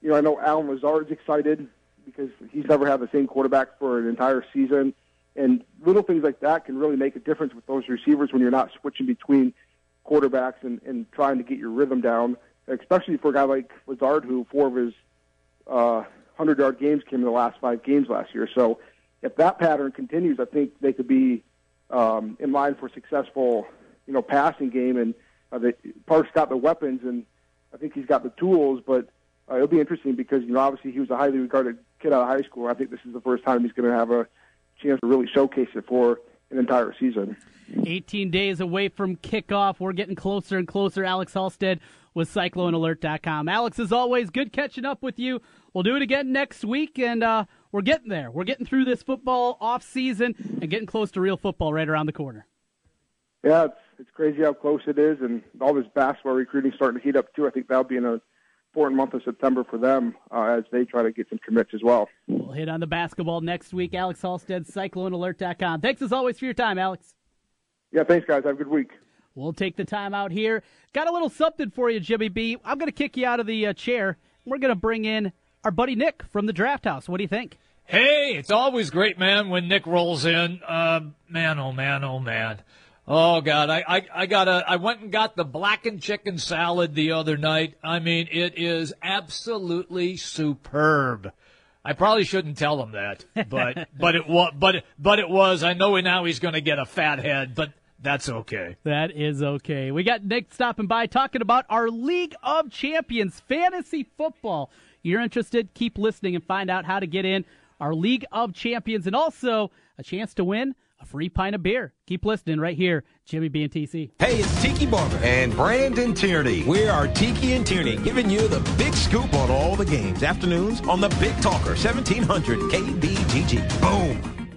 Speaker 15: you know, I know Allen Lazard's excited because he's never had the same quarterback for an entire season. And little things like that can really make a difference with those receivers when you're not switching between quarterbacks and, and trying to get your rhythm down especially for a guy like Lazard, who four of his uh, 100 yard games came in the last five games last year. So if that pattern continues, I think they could be um, in line for a successful, you know, passing game. And uh, Park's got the weapons, and I think he's got the tools. But uh, it'll be interesting because you know, obviously he was a highly regarded kid out of high school. I think this is the first time he's going to have a chance to really showcase it for an entire season.
Speaker 2: 18 days away from kickoff. We're getting closer and closer. Alex Halsted with CycloneAlert.com. Alex, as always, good catching up with you. We'll do it again next week, and uh, we're getting there. We're getting through this football off season and getting close to real football right around the corner.
Speaker 15: Yeah, it's, it's crazy how close it is, and all this basketball recruiting starting to heat up too. I think that'll be an important month of September for them uh, as they try to get some commits as well.
Speaker 2: We'll hit on the basketball next week. Alex Halsted, CycloneAlert.com. Thanks as always for your time, Alex.
Speaker 15: Yeah, thanks, guys. Have a good week.
Speaker 2: We'll take the time out here. Got a little something for you, Jimmy B. I'm going to kick you out of the uh, chair. We're going to bring in our buddy Nick from the Draft House. What do you think?
Speaker 3: Hey, it's always great, man, when Nick rolls in. Uh, man, oh man, oh man. Oh God, I, I, I got a, I went and got the blackened chicken salad the other night. I mean, it is absolutely superb. I probably shouldn't tell him that, but, *laughs* but it was, but, but it was. I know now he's going to get a fat head, but that's okay.
Speaker 2: That is okay. We got Nick stopping by talking about our League of Champions fantasy football. You're interested? Keep listening and find out how to get in our League of Champions and also a chance to win a free pint of beer. Keep listening right here, Jimmy B and TC.
Speaker 16: Hey, it's Tiki Barber and Brandon Tierney. We are Tiki and Tierney giving you the big scoop on all the games. Afternoons on the Big Talker, 1700 KBGG. Boom.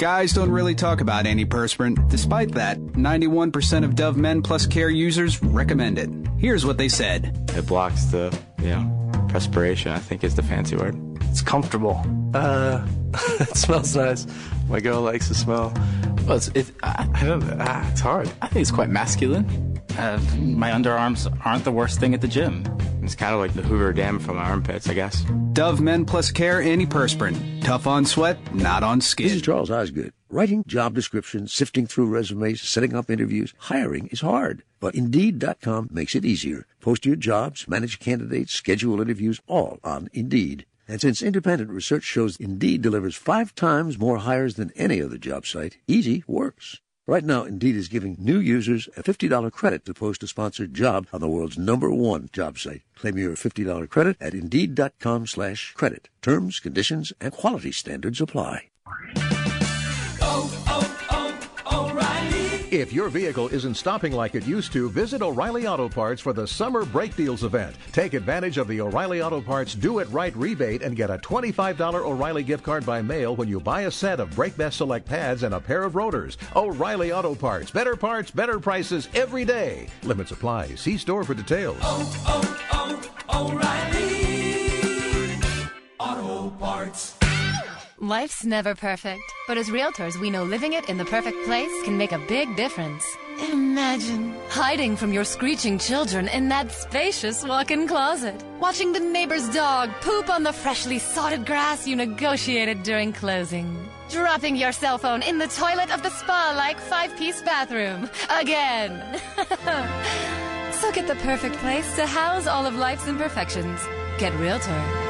Speaker 17: Guys don't really talk about antiperspirant. Despite that, 91% of Dove Men Plus Care users recommend it. Here's what they said.
Speaker 18: It blocks the, you know, perspiration, I think is the fancy word.
Speaker 19: It's comfortable. Uh, *laughs* it smells nice. My girl likes the smell.
Speaker 20: Well, it's, it, I, I don't ah, it's hard. I think it's quite masculine. Uh, my underarms aren't the worst thing at the gym.
Speaker 18: It's kind of like the Hoover Dam from my armpits, I guess.
Speaker 17: Dove Men Plus Care Antiperspirant. Tough on sweat, not on skin.
Speaker 21: This is Charles Osgood. Writing job descriptions, sifting through resumes, setting up interviews, hiring is hard. But Indeed.com makes it easier. Post your jobs, manage candidates, schedule interviews, all on Indeed. And since independent research shows Indeed delivers five times more hires than any other job site, easy works. Right now, Indeed is giving new users a $50 credit to post a sponsored job on the world's number one job site. Claim your $50 credit at Indeed.com slash credit. Terms, conditions, and quality standards apply.
Speaker 1: Oh, If your vehicle isn't stopping like it used to, visit O'Reilly Auto Parts for the Summer Brake Deals event. Take advantage of the O'Reilly Auto Parts Do It Right rebate and get a $25 O'Reilly gift card by mail when you buy a set of Brake Best Select pads and a pair of rotors. O'Reilly Auto Parts. Better parts, better prices every day. Limits apply. See store for details.
Speaker 22: Oh, oh, oh, O'Reilly Auto Parts. Life's never perfect, but as realtors, we know living it in the perfect place can make a big difference. Imagine hiding from your screeching children in that spacious walk in closet, watching the neighbor's dog poop on the freshly sodded grass you negotiated during closing, dropping your cell phone in the toilet of the spa like five piece bathroom again. *laughs* so get the perfect place to house all of life's imperfections. Get Realtor.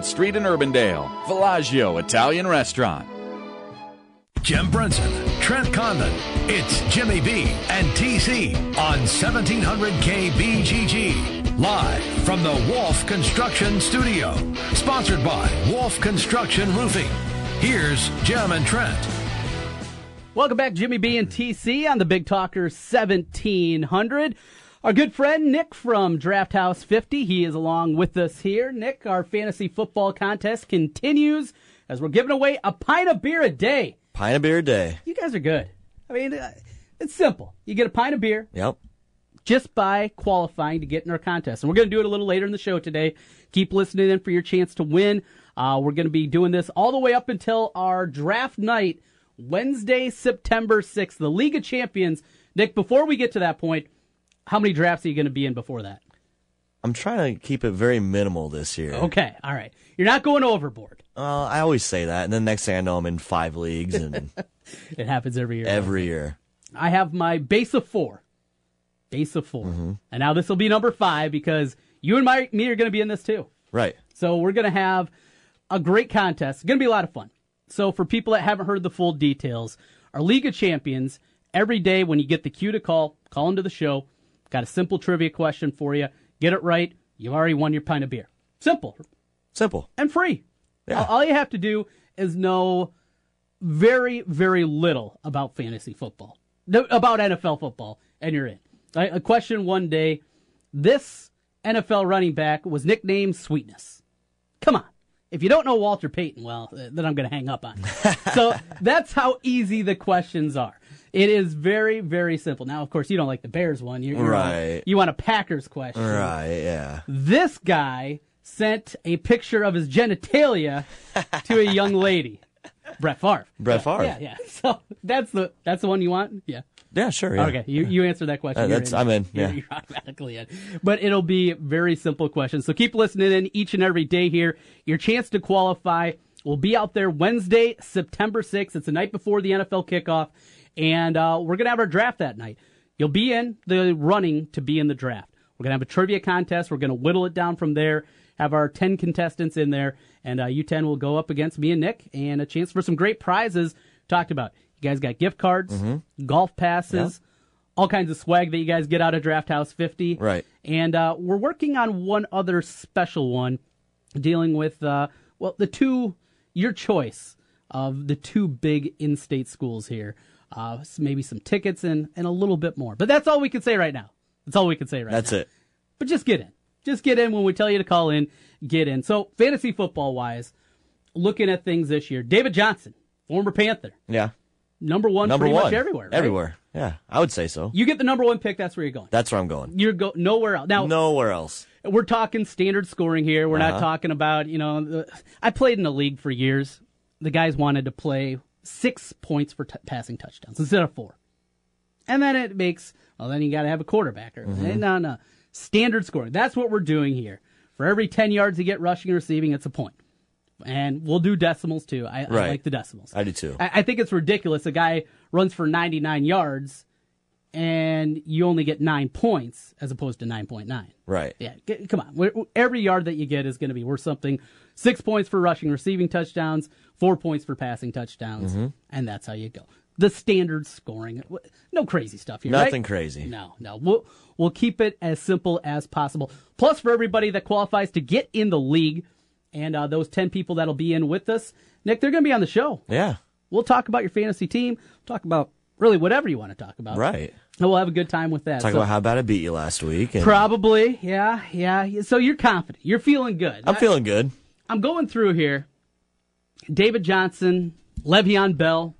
Speaker 8: 100th Street in Urbandale. Villaggio Italian Restaurant.
Speaker 1: Jim Brunson, Trent Condon. It's Jimmy B and TC on 1700 KBGG. Live from the Wolf Construction Studio. Sponsored by Wolf Construction Roofing. Here's Jim and Trent.
Speaker 2: Welcome back, Jimmy B and TC on the Big Talker 1700. Our good friend Nick from Draft House 50, he is along with us here. Nick, our fantasy football contest continues as we're giving away a pint of beer a day.
Speaker 23: Pint of beer a day.
Speaker 2: You guys are good. I mean, uh, it's simple. You get a pint of beer
Speaker 23: Yep.
Speaker 2: just by qualifying to get in our contest. And we're going to do it a little later in the show today. Keep listening in for your chance to win. Uh, we're going to be doing this all the way up until our draft night, Wednesday, September 6th, the League of Champions. Nick, before we get to that point, how many drafts are you going to be in before that?
Speaker 23: I'm trying to keep it very minimal this year.
Speaker 2: Okay, all right. You're not going overboard.
Speaker 23: Uh, I always say that, and then next thing I know, I'm in five leagues, and *laughs*
Speaker 2: It happens every year.
Speaker 23: every year.
Speaker 2: I have my base of four. Base of 4
Speaker 23: Mm-hmm.
Speaker 2: And now this will be number five because you and my, me are going to be in this too.
Speaker 23: Right.
Speaker 2: So we're going to have a great contest. It's going to be a lot of fun. So for people that haven't heard the full details, our League of Champions, every day when you get the cue to call, call into the show. Got a simple trivia question for you. Get it right. You've already won your pint of beer. Simple.
Speaker 23: Simple.
Speaker 2: And free. All, all you have to do is know very, very little about fantasy football, about NFL football, and you're in. A question one day: This NFL running back was nicknamed Sweetness. Come on. If you don't know Walter Payton, well, uh, then I'm going to hang up on you. *laughs* so that's how easy the questions are. It is very, very simple. Now, of course, you don't like the Bears one. You're, you're
Speaker 23: Right.
Speaker 2: You want a Packers question.
Speaker 23: Right, yeah.
Speaker 2: This guy sent a picture of his genitalia to a young lady. Brett Favre.
Speaker 23: Brett Favre.
Speaker 2: Yeah, yeah. *laughs* So that's the that's the one you want? Yeah.
Speaker 23: Yeah, sure. Yeah.
Speaker 2: Okay, you, you answer that question.
Speaker 23: Uh,
Speaker 2: You're
Speaker 23: that's- I'm in,
Speaker 2: You're,
Speaker 23: yeah.
Speaker 2: you're automatically in. But it'll be very simple questions. So keep listening in each and every day here. Your chance to qualify will be out there Wednesday, September 6th. It's the night before the NFL kickoff. And uh, we're going to have our draft that night. You'll be in the running to be in the draft. We're going to have a trivia contest. We're going to whittle it down from there, have our 10 contestants in there. And uh, U10 will go up against me and Nick and a chance for some great prizes. Talked about. You guys got gift cards, golf passes, all kinds of swag that you guys get out of Draft House 50.
Speaker 23: Right.
Speaker 2: And uh, we're working on one other special one dealing with, uh, well, the two, your choice of the two big in state schools here. Uh, maybe some tickets and, and a little bit more. But that's all we can say right now. That's all we can say right
Speaker 23: That's
Speaker 2: now.
Speaker 23: That's it.
Speaker 2: But just get in. Just get in when we tell you to call in. Get in. So, fantasy football wise, looking at things this year, David Johnson, former Panther,
Speaker 23: Yeah.
Speaker 2: number one
Speaker 23: Number
Speaker 2: pretty
Speaker 23: one.
Speaker 2: much everywhere. right?
Speaker 23: Everywhere. Yeah, I would say so.
Speaker 2: You get the number one pick, that's where you're going.
Speaker 23: That's where I'm going.
Speaker 2: You're go nowhere else. Now,
Speaker 23: Nowhere else.
Speaker 2: we're talking standard scoring here. We're not
Speaker 23: Uh-huh.
Speaker 2: talking about, you know, the, I played in the league for years. The guys wanted to play six points for t- passing touchdowns instead of four. And then it makes, well, then you got to have a quarterback. Or,
Speaker 23: Mm-hmm.
Speaker 2: No, no. Standard scoring. That's what we're doing here. For every 10 yards you get rushing and receiving, it's a point. And we'll do decimals too. I, I like the decimals.
Speaker 23: I do too.
Speaker 2: I, I think it's ridiculous. A guy runs for 99 yards and you only get nine points as opposed to 9.9.
Speaker 23: Right.
Speaker 2: Yeah, g- come on. We're- Every yard that you get is going to be worth something. Six points for rushing, receiving touchdowns, four points for passing touchdowns,
Speaker 23: Mhm.
Speaker 2: and that's how you go. The standard scoring. No crazy stuff here.
Speaker 23: Nothing
Speaker 2: right?
Speaker 23: crazy.
Speaker 2: No, no. We'll we'll keep it as simple as possible. Plus, for everybody that qualifies to get in the league, and uh, those ten people that'll be in with us, Nick, they're going to be on the show.
Speaker 23: Yeah.
Speaker 2: We'll talk about your fantasy team. Talk about really whatever you want to talk about.
Speaker 23: Right.
Speaker 2: And we'll have a good time with that.
Speaker 23: Talk
Speaker 2: So-
Speaker 23: about how bad I beat you last week. and
Speaker 2: Probably, yeah, yeah. So you're confident. You're feeling good.
Speaker 23: I'm feeling good.
Speaker 2: I'm going through here. David Johnson, Le'Veon Bell,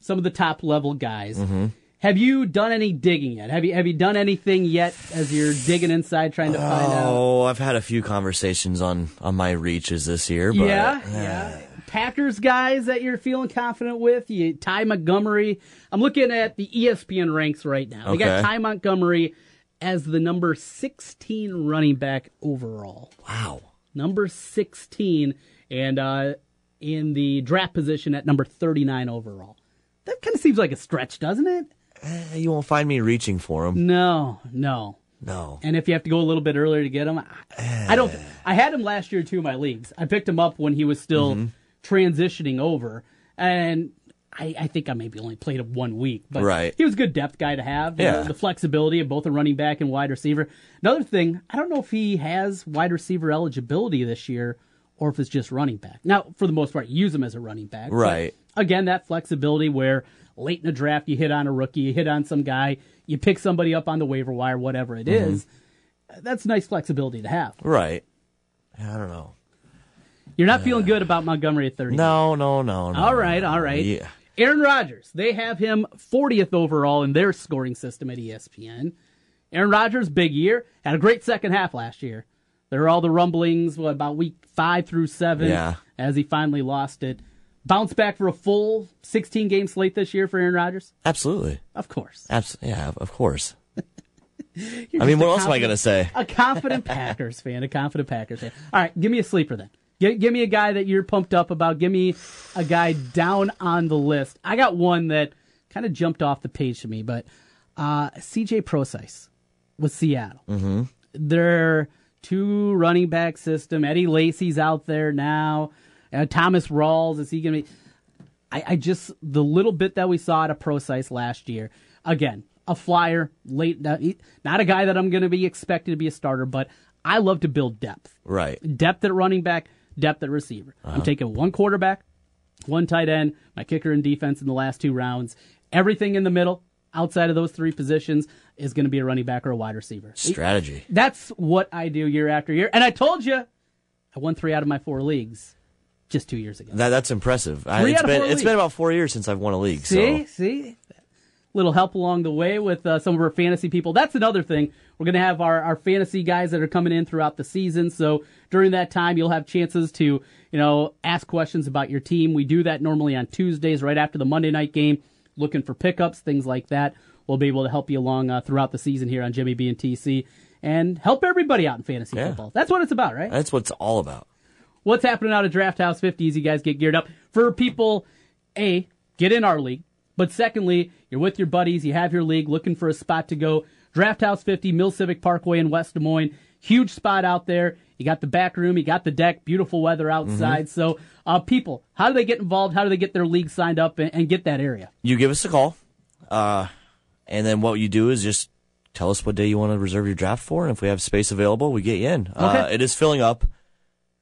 Speaker 2: some of the top level guys.
Speaker 23: Mm-hmm.
Speaker 2: Have you done any digging yet? Have you have you done anything yet as you're digging inside trying to find out?
Speaker 23: Oh, I've had a few conversations on on my reaches this year, but
Speaker 2: yeah, yeah. Packers guys that you're feeling confident with. You Ty Montgomery. I'm looking at the ESPN ranks right now. They got Ty Montgomery as the number 16 running back overall.
Speaker 23: Wow.
Speaker 2: Number 16 and uh, in the draft position at number 39 overall. That kind of seems like a stretch, doesn't it?
Speaker 23: Eh, you won't find me reaching for him.
Speaker 2: No, no.
Speaker 23: No.
Speaker 2: And if you have to go a little bit earlier to get him, I, I don't. I had him last year too in my leagues. I picked him up when he was still
Speaker 23: Mm-hmm.
Speaker 2: transitioning over, and I, I think I maybe only played him one week. But
Speaker 23: Right.
Speaker 2: he was a good depth guy to have. you know,
Speaker 23: Yeah.
Speaker 2: the flexibility of both a running back and wide receiver. Another thing, I don't know if he has wide receiver eligibility this year, or if it's just running back. Now, for the most part, use him as a running back. but
Speaker 23: Right.
Speaker 2: again, that flexibility where late in the draft you hit on a rookie, you hit on some guy, you pick somebody up on the waiver wire, whatever it
Speaker 23: Mhm.
Speaker 2: is. That's nice flexibility to have.
Speaker 23: Right. I don't know.
Speaker 2: You're not feeling good about Montgomery at 30.
Speaker 23: No, no, no, no.
Speaker 2: All right, all right.
Speaker 23: Yeah.
Speaker 2: Aaron Rodgers, they have him 40th overall in their scoring system at ESPN. Aaron Rodgers, big year, had a great second half last year. There were all the rumblings what, about week five through seven
Speaker 23: Yeah.
Speaker 2: as he finally lost it. Bounce back for a full 16 game slate this year for Aaron Rodgers?
Speaker 23: Absolutely.
Speaker 2: Of course.
Speaker 23: Abs- yeah, of course. *laughs* I mean, what else am I going to say?
Speaker 2: A confident Packers fan, a confident Packers fan. All right, give me a sleeper then. Give, give me a guy that you're pumped up about. Give me a guy down on the list. I got one that kind of jumped off the page to me, but uh, CJ Procise with Seattle.
Speaker 23: Mm-hmm.
Speaker 2: Their two running back system. Eddie Lacy's out there now. Uh, Thomas Rawls is he going to be? I, I just the little bit that we saw at a Procise last year. Again, a flyer late. Not a guy that I'm going to be expected to be a starter, but I love to build depth.
Speaker 23: Right.
Speaker 2: Depth at running back, depth at receiver. I'm
Speaker 23: Uh-huh.
Speaker 2: taking one quarterback, one tight end, my kicker and defense in the last two rounds. Everything in the middle, outside of those three positions, is going to be a running back or a wide receiver.
Speaker 23: Strategy.
Speaker 2: That's what I do year after year. And I told you, I won three out of my four leagues just two years ago.
Speaker 23: That that's impressive. I,
Speaker 2: Three
Speaker 23: it's
Speaker 2: out of
Speaker 23: been
Speaker 2: four
Speaker 23: it's
Speaker 2: leagues.
Speaker 23: been about four years since I've won a league.
Speaker 2: See,
Speaker 23: So
Speaker 2: see, little help along the way with uh, some of our fantasy people. That's another thing. We're going to have our, our fantasy guys that are coming in throughout the season. So during that time, you'll have chances to you know ask questions about your team. We do that normally on Tuesdays, right after the Monday night game, looking for pickups, things like that. We'll be able to help you along uh, throughout the season here on Jimmy B and TC and help everybody out in fantasy
Speaker 23: Yeah.
Speaker 2: football. That's what it's about, right?
Speaker 23: that's what it's all about.
Speaker 2: what's happening out of Draft House 50 as you guys get geared up for people a get in our league but secondly you're with your buddies you have your league looking for a spot to go Draft House 50 Mill Civic Parkway in West Des Moines huge spot out there you got the back room you got the deck beautiful weather outside so uh, people how do they get involved how do they get their league signed up and, and get that area
Speaker 23: You give us a call, uh, and then what you do is just tell us what day you want to reserve your draft for, and if we have space available, we get you in. Uh,
Speaker 2: Okay.
Speaker 23: it is filling up,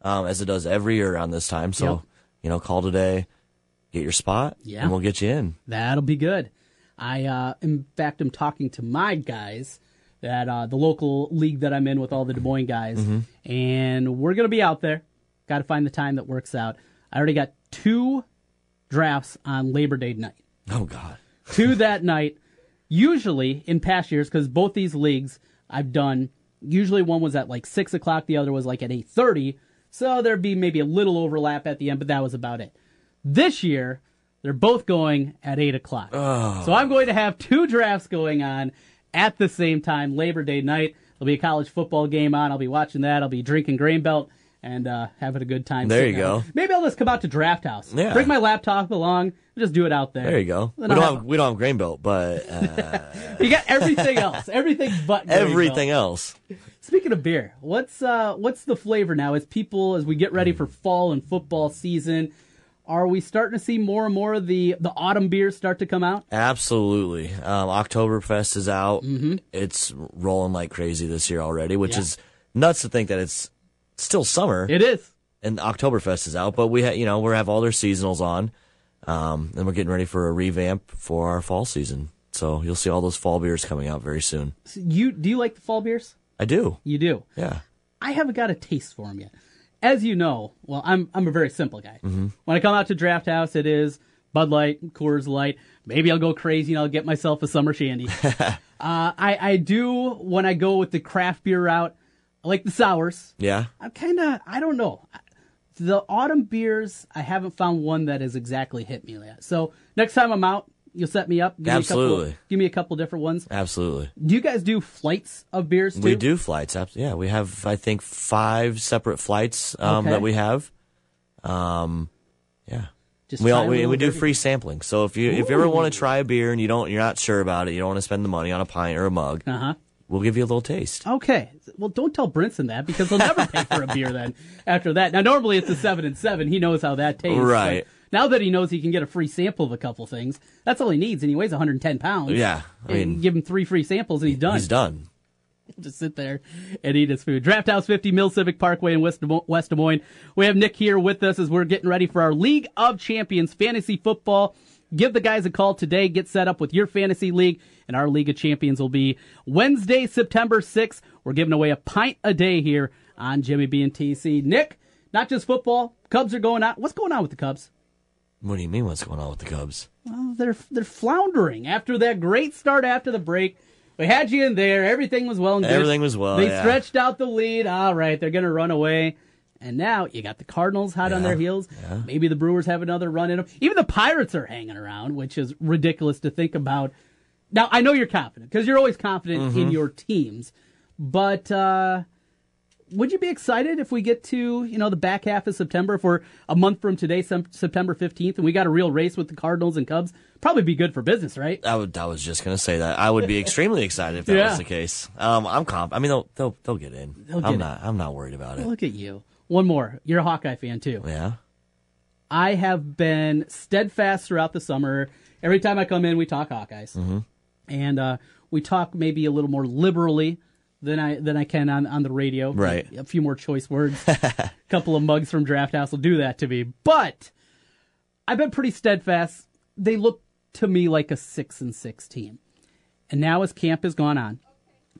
Speaker 23: um, as it does every year around this time. So
Speaker 2: Yep.
Speaker 23: you know, call today, get your spot,
Speaker 2: Yeah.
Speaker 23: and we'll get you in.
Speaker 2: That'll be good. I, uh, in fact, I'm talking to my guys that uh, the local league that I'm in with all the Des Moines guys,
Speaker 23: Mm-hmm.
Speaker 2: and we're gonna be out there. Got to find the time that works out. I already got two drafts on Labor Day night.
Speaker 23: Oh God.
Speaker 2: Two that night. Usually in past years, because both these leagues I've done. Usually one was at like six o'clock, the other was like at eight thirty. So there'd be maybe a little overlap at the end, but that was about it. This year, they're both going at eight o'clock. So I'm going to have two drafts going on at the same time, Labor Day night. There'll be a college football game on. I'll be watching that. I'll be drinking Grain Belt and uh, having a good time.
Speaker 23: There you go.
Speaker 2: Maybe I'll just come out to Draft House.
Speaker 23: Yeah.
Speaker 2: Bring my laptop along. Just do it out there.
Speaker 23: There you go. We
Speaker 2: Then
Speaker 23: don't
Speaker 2: I'll
Speaker 23: have we don't have grain belt, but uh, *laughs*
Speaker 2: You got everything else. Everything but Grain Belt.
Speaker 23: everything else.
Speaker 2: Speaking of beer, what's uh what's the flavor now as people as we get ready for fall and football season? Are we starting to see more and more of the the autumn beers start to come out?
Speaker 23: Absolutely. Um, Oktoberfest is out.
Speaker 2: Mm-hmm.
Speaker 23: It's rolling like crazy this year already, which
Speaker 2: Yeah.
Speaker 23: is nuts to think that it's still summer.
Speaker 2: It is.
Speaker 23: And Oktoberfest is out, but we ha- you know, we have all their seasonals on. Um, and we're getting ready for a revamp for our fall season. So you'll see all those fall beers coming out very soon.
Speaker 2: So you do you like the fall beers?
Speaker 23: I do.
Speaker 2: You do.
Speaker 23: Yeah.
Speaker 2: I haven't got a taste for them yet. As you know, well, I'm I'm a very simple guy.
Speaker 23: Mm-hmm.
Speaker 2: When I come out to Draft House, it is Bud Light, Coors Light. Maybe I'll go crazy and I'll get myself a summer shandy. *laughs* uh, I I do when I go with the craft beer route. I like the sours.
Speaker 23: Yeah.
Speaker 2: I'm kind of I don't know. The autumn beers, I haven't found one that has exactly hit me yet. So next time I'm out, you'll set me up. Give Me a
Speaker 23: Absolutely.
Speaker 2: couple, give me a couple different ones.
Speaker 23: Absolutely.
Speaker 2: Do you guys do flights of beers too?
Speaker 23: We do flights. Yeah, we have I think five separate flights um,
Speaker 2: Okay.
Speaker 23: that we have. Um, yeah.
Speaker 2: Just
Speaker 23: we all we, we do free sampling. So if you if you ever want to try a beer and you don't you're not sure about it, you don't want to spend the money on a pint or a mug,
Speaker 2: Uh huh.
Speaker 23: We'll give you a little taste.
Speaker 2: Okay. Well, don't tell Brinson that because he'll never pay for a beer then *laughs* after that. Now, normally it's a seven and seven. He knows how that tastes.
Speaker 23: Right.
Speaker 2: Now that he knows he can get a free sample of a couple things, that's all he needs, and he weighs 110 pounds.
Speaker 23: Yeah, I
Speaker 2: and
Speaker 23: mean-
Speaker 2: give him three free samples, and he's done.
Speaker 23: He's done. *laughs*
Speaker 2: Just sit there and eat his food. Draft House 50, Mill Civic Parkway in West Des, West Des Moines. We have Nick here with us as we're getting ready for our League of Champions fantasy football. Give the guys a call today. Get set up with your fantasy league, and our League of Champions will be Wednesday, September 6th. We're giving away a pint a day here on Jimmy B and TC. Nick, not just football. Cubs are going out. What's going on with the Cubs?
Speaker 23: What do you mean? What's going on with the Cubs?
Speaker 2: Well, they're they're floundering after that great start after the break. We had you in there. Everything was well and good.
Speaker 23: Everything was well,
Speaker 2: They
Speaker 23: yeah.
Speaker 2: stretched out the lead. All right, they're going to run away. And now you got the Cardinals hot on their heels. Maybe the Brewers have another run in them. Even the Pirates are hanging around, which is ridiculous to think about. Now I know you're confident because you're always confident in
Speaker 23: Mhm.
Speaker 2: your teams, but uh, would you be excited if we get to you know the back half of September, if we're a month from today, September fifteenth, and we got a real race with the Cardinals and Cubs? Probably be good for business, right?
Speaker 23: I would. I was just gonna say that. I would be extremely *laughs* excited if that
Speaker 2: Yeah.
Speaker 23: was the case. Um, I'm comp. I mean, they'll they'll they'll get in.
Speaker 2: They'll get
Speaker 23: I'm
Speaker 2: in.
Speaker 23: not. I'm not worried about it.
Speaker 2: Look at you. One more. You're a Hawkeye fan too.
Speaker 23: Yeah.
Speaker 2: I have been steadfast throughout the summer. Every time I come in, we talk Hawkeyes,
Speaker 23: Mm-hmm.
Speaker 2: and uh, we talk maybe a little more liberally than I than I can on on the radio.
Speaker 23: Right.
Speaker 2: A few more choice words. a *laughs* couple of mugs from Draft House will do that to me. But I've been pretty steadfast. They look to me like a six and six team. And now as camp has gone on,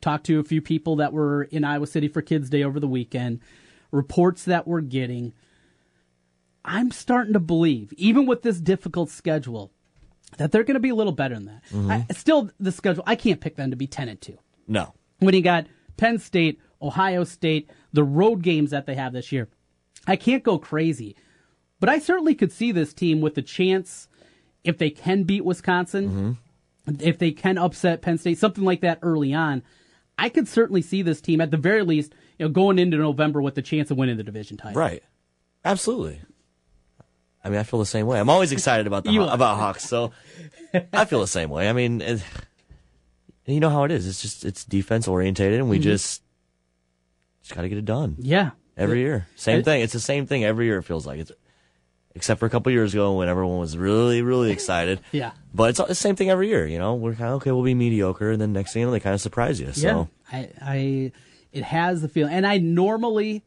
Speaker 2: talked to a few people that were in Iowa City for Kids Day over the weekend, reports that we're getting. I'm starting to believe, even with this difficult schedule, that they're going to be a little better than that.
Speaker 23: Mhm.
Speaker 2: I, still, the schedule, I can't pick them to be 10 and 2.
Speaker 23: No.
Speaker 2: When you got Penn State, Ohio State, the road games that they have this year, I can't go crazy. But I certainly could see this team with the chance, if they can beat Wisconsin, if they can upset Penn State, something like that early on. I could certainly see this team, at the very least, you know, going into November with the chance of winning the division title.
Speaker 23: Right. Absolutely. I mean, I feel the same way. I'm always excited about the
Speaker 2: are.
Speaker 23: about Hawks, so I feel the same way. I mean, it, you know how it is. It's just it's defense orientated, and we
Speaker 2: Mhm.
Speaker 23: just just got to get it done.
Speaker 2: Yeah.
Speaker 23: every
Speaker 2: It-
Speaker 23: year, same
Speaker 2: it-
Speaker 23: thing. It's the same thing every year. It feels like it's except for a couple years ago when everyone was really really excited. *laughs*
Speaker 2: Yeah.
Speaker 23: but it's the same thing every year. You know, we're kind of okay. We'll be mediocre, and then next thing you know, they kind of surprise you. So.
Speaker 2: Yeah, I, I, it has the feeling, and I normally,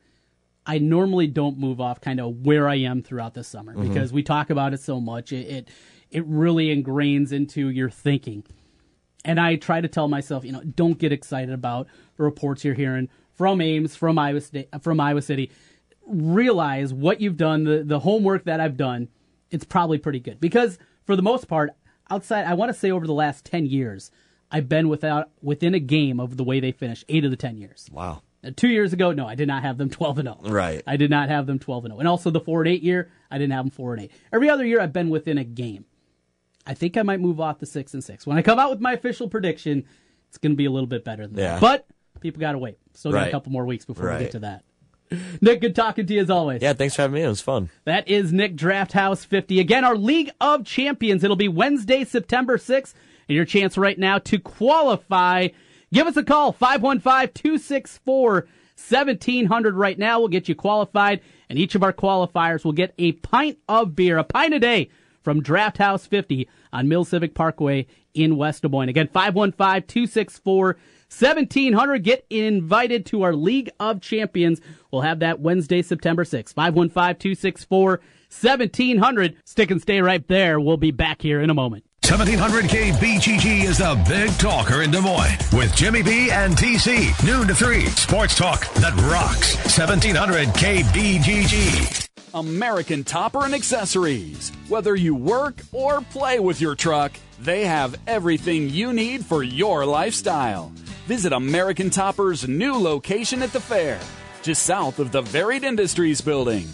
Speaker 2: I normally don't move off kind of where I am throughout the summer
Speaker 23: Mhm.
Speaker 2: because we talk about it so much. It, it, it really ingrains into your thinking, and I try to tell myself, you know, don't get excited about the reports you're hearing from Ames, from Iowa State, from Iowa City. Realize what you've done, the the homework that I've done. It's probably pretty good because for the most part, outside, I want to say over the last ten years, I've been without within a game of the way they finished eight of the ten years.
Speaker 23: Wow.
Speaker 2: Uh, Two years ago, no, I did not have them *laughs* twelve and zero.
Speaker 23: Right.
Speaker 2: I did not have them twelve and zero, and also the four and eight year, I didn't have them four and eight. Every other year, I've been within a game. I think I might move off the six and six. When I come out with my official prediction, it's going to be a little bit better than
Speaker 23: Yeah.
Speaker 2: that. But people got to wait. Still got a couple more weeks before we get to that. Nick, good talking to you as always.
Speaker 23: Yeah, thanks for having me. It was fun.
Speaker 2: That is Nick Drafthouse 50. Again, our League of Champions. It'll be Wednesday, September 6th. And your chance right now to qualify. Give us a call, 515 264 1700 right now. We'll get you qualified. And each of our qualifiers will get a pint of beer, a pint a day from Draft House 50 on Mill Civic Parkway in West Des Moines. Again, 515 264 1700. Get invited to our League of Champions. We'll have that Wednesday, September 6th. 515 264 1700. Stick and stay right there. We'll be back here in a moment.
Speaker 1: 1700K BGG is the big talker in Des Moines with Jimmy B and TC. Noon to 3. Sports talk that rocks. 1700K BGG.
Speaker 24: American Topper and Accessories. Whether you work or play with your truck, they have everything you need for your lifestyle. Visit American Topper's new location at the fair, just south of the Varied Industries building.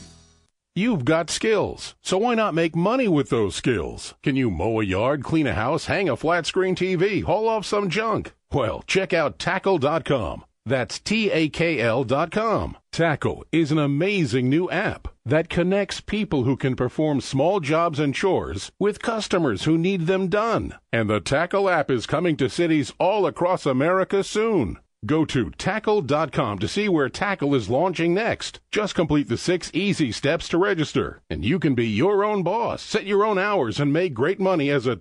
Speaker 11: You've got skills, so why not make money with those skills? Can you mow a yard, clean a house, hang a flat screen TV, haul off some junk? Well, check out takl.com. That's T A K L.com. Takl is an amazing new app that connects people who can perform small jobs and chores with customers who need them done. And the Takl app is coming to cities all across America soon. Go to takl.com to see where Takl is launching next. Just complete the six easy steps to register, and you can be your own boss, set your own hours, and make great money as a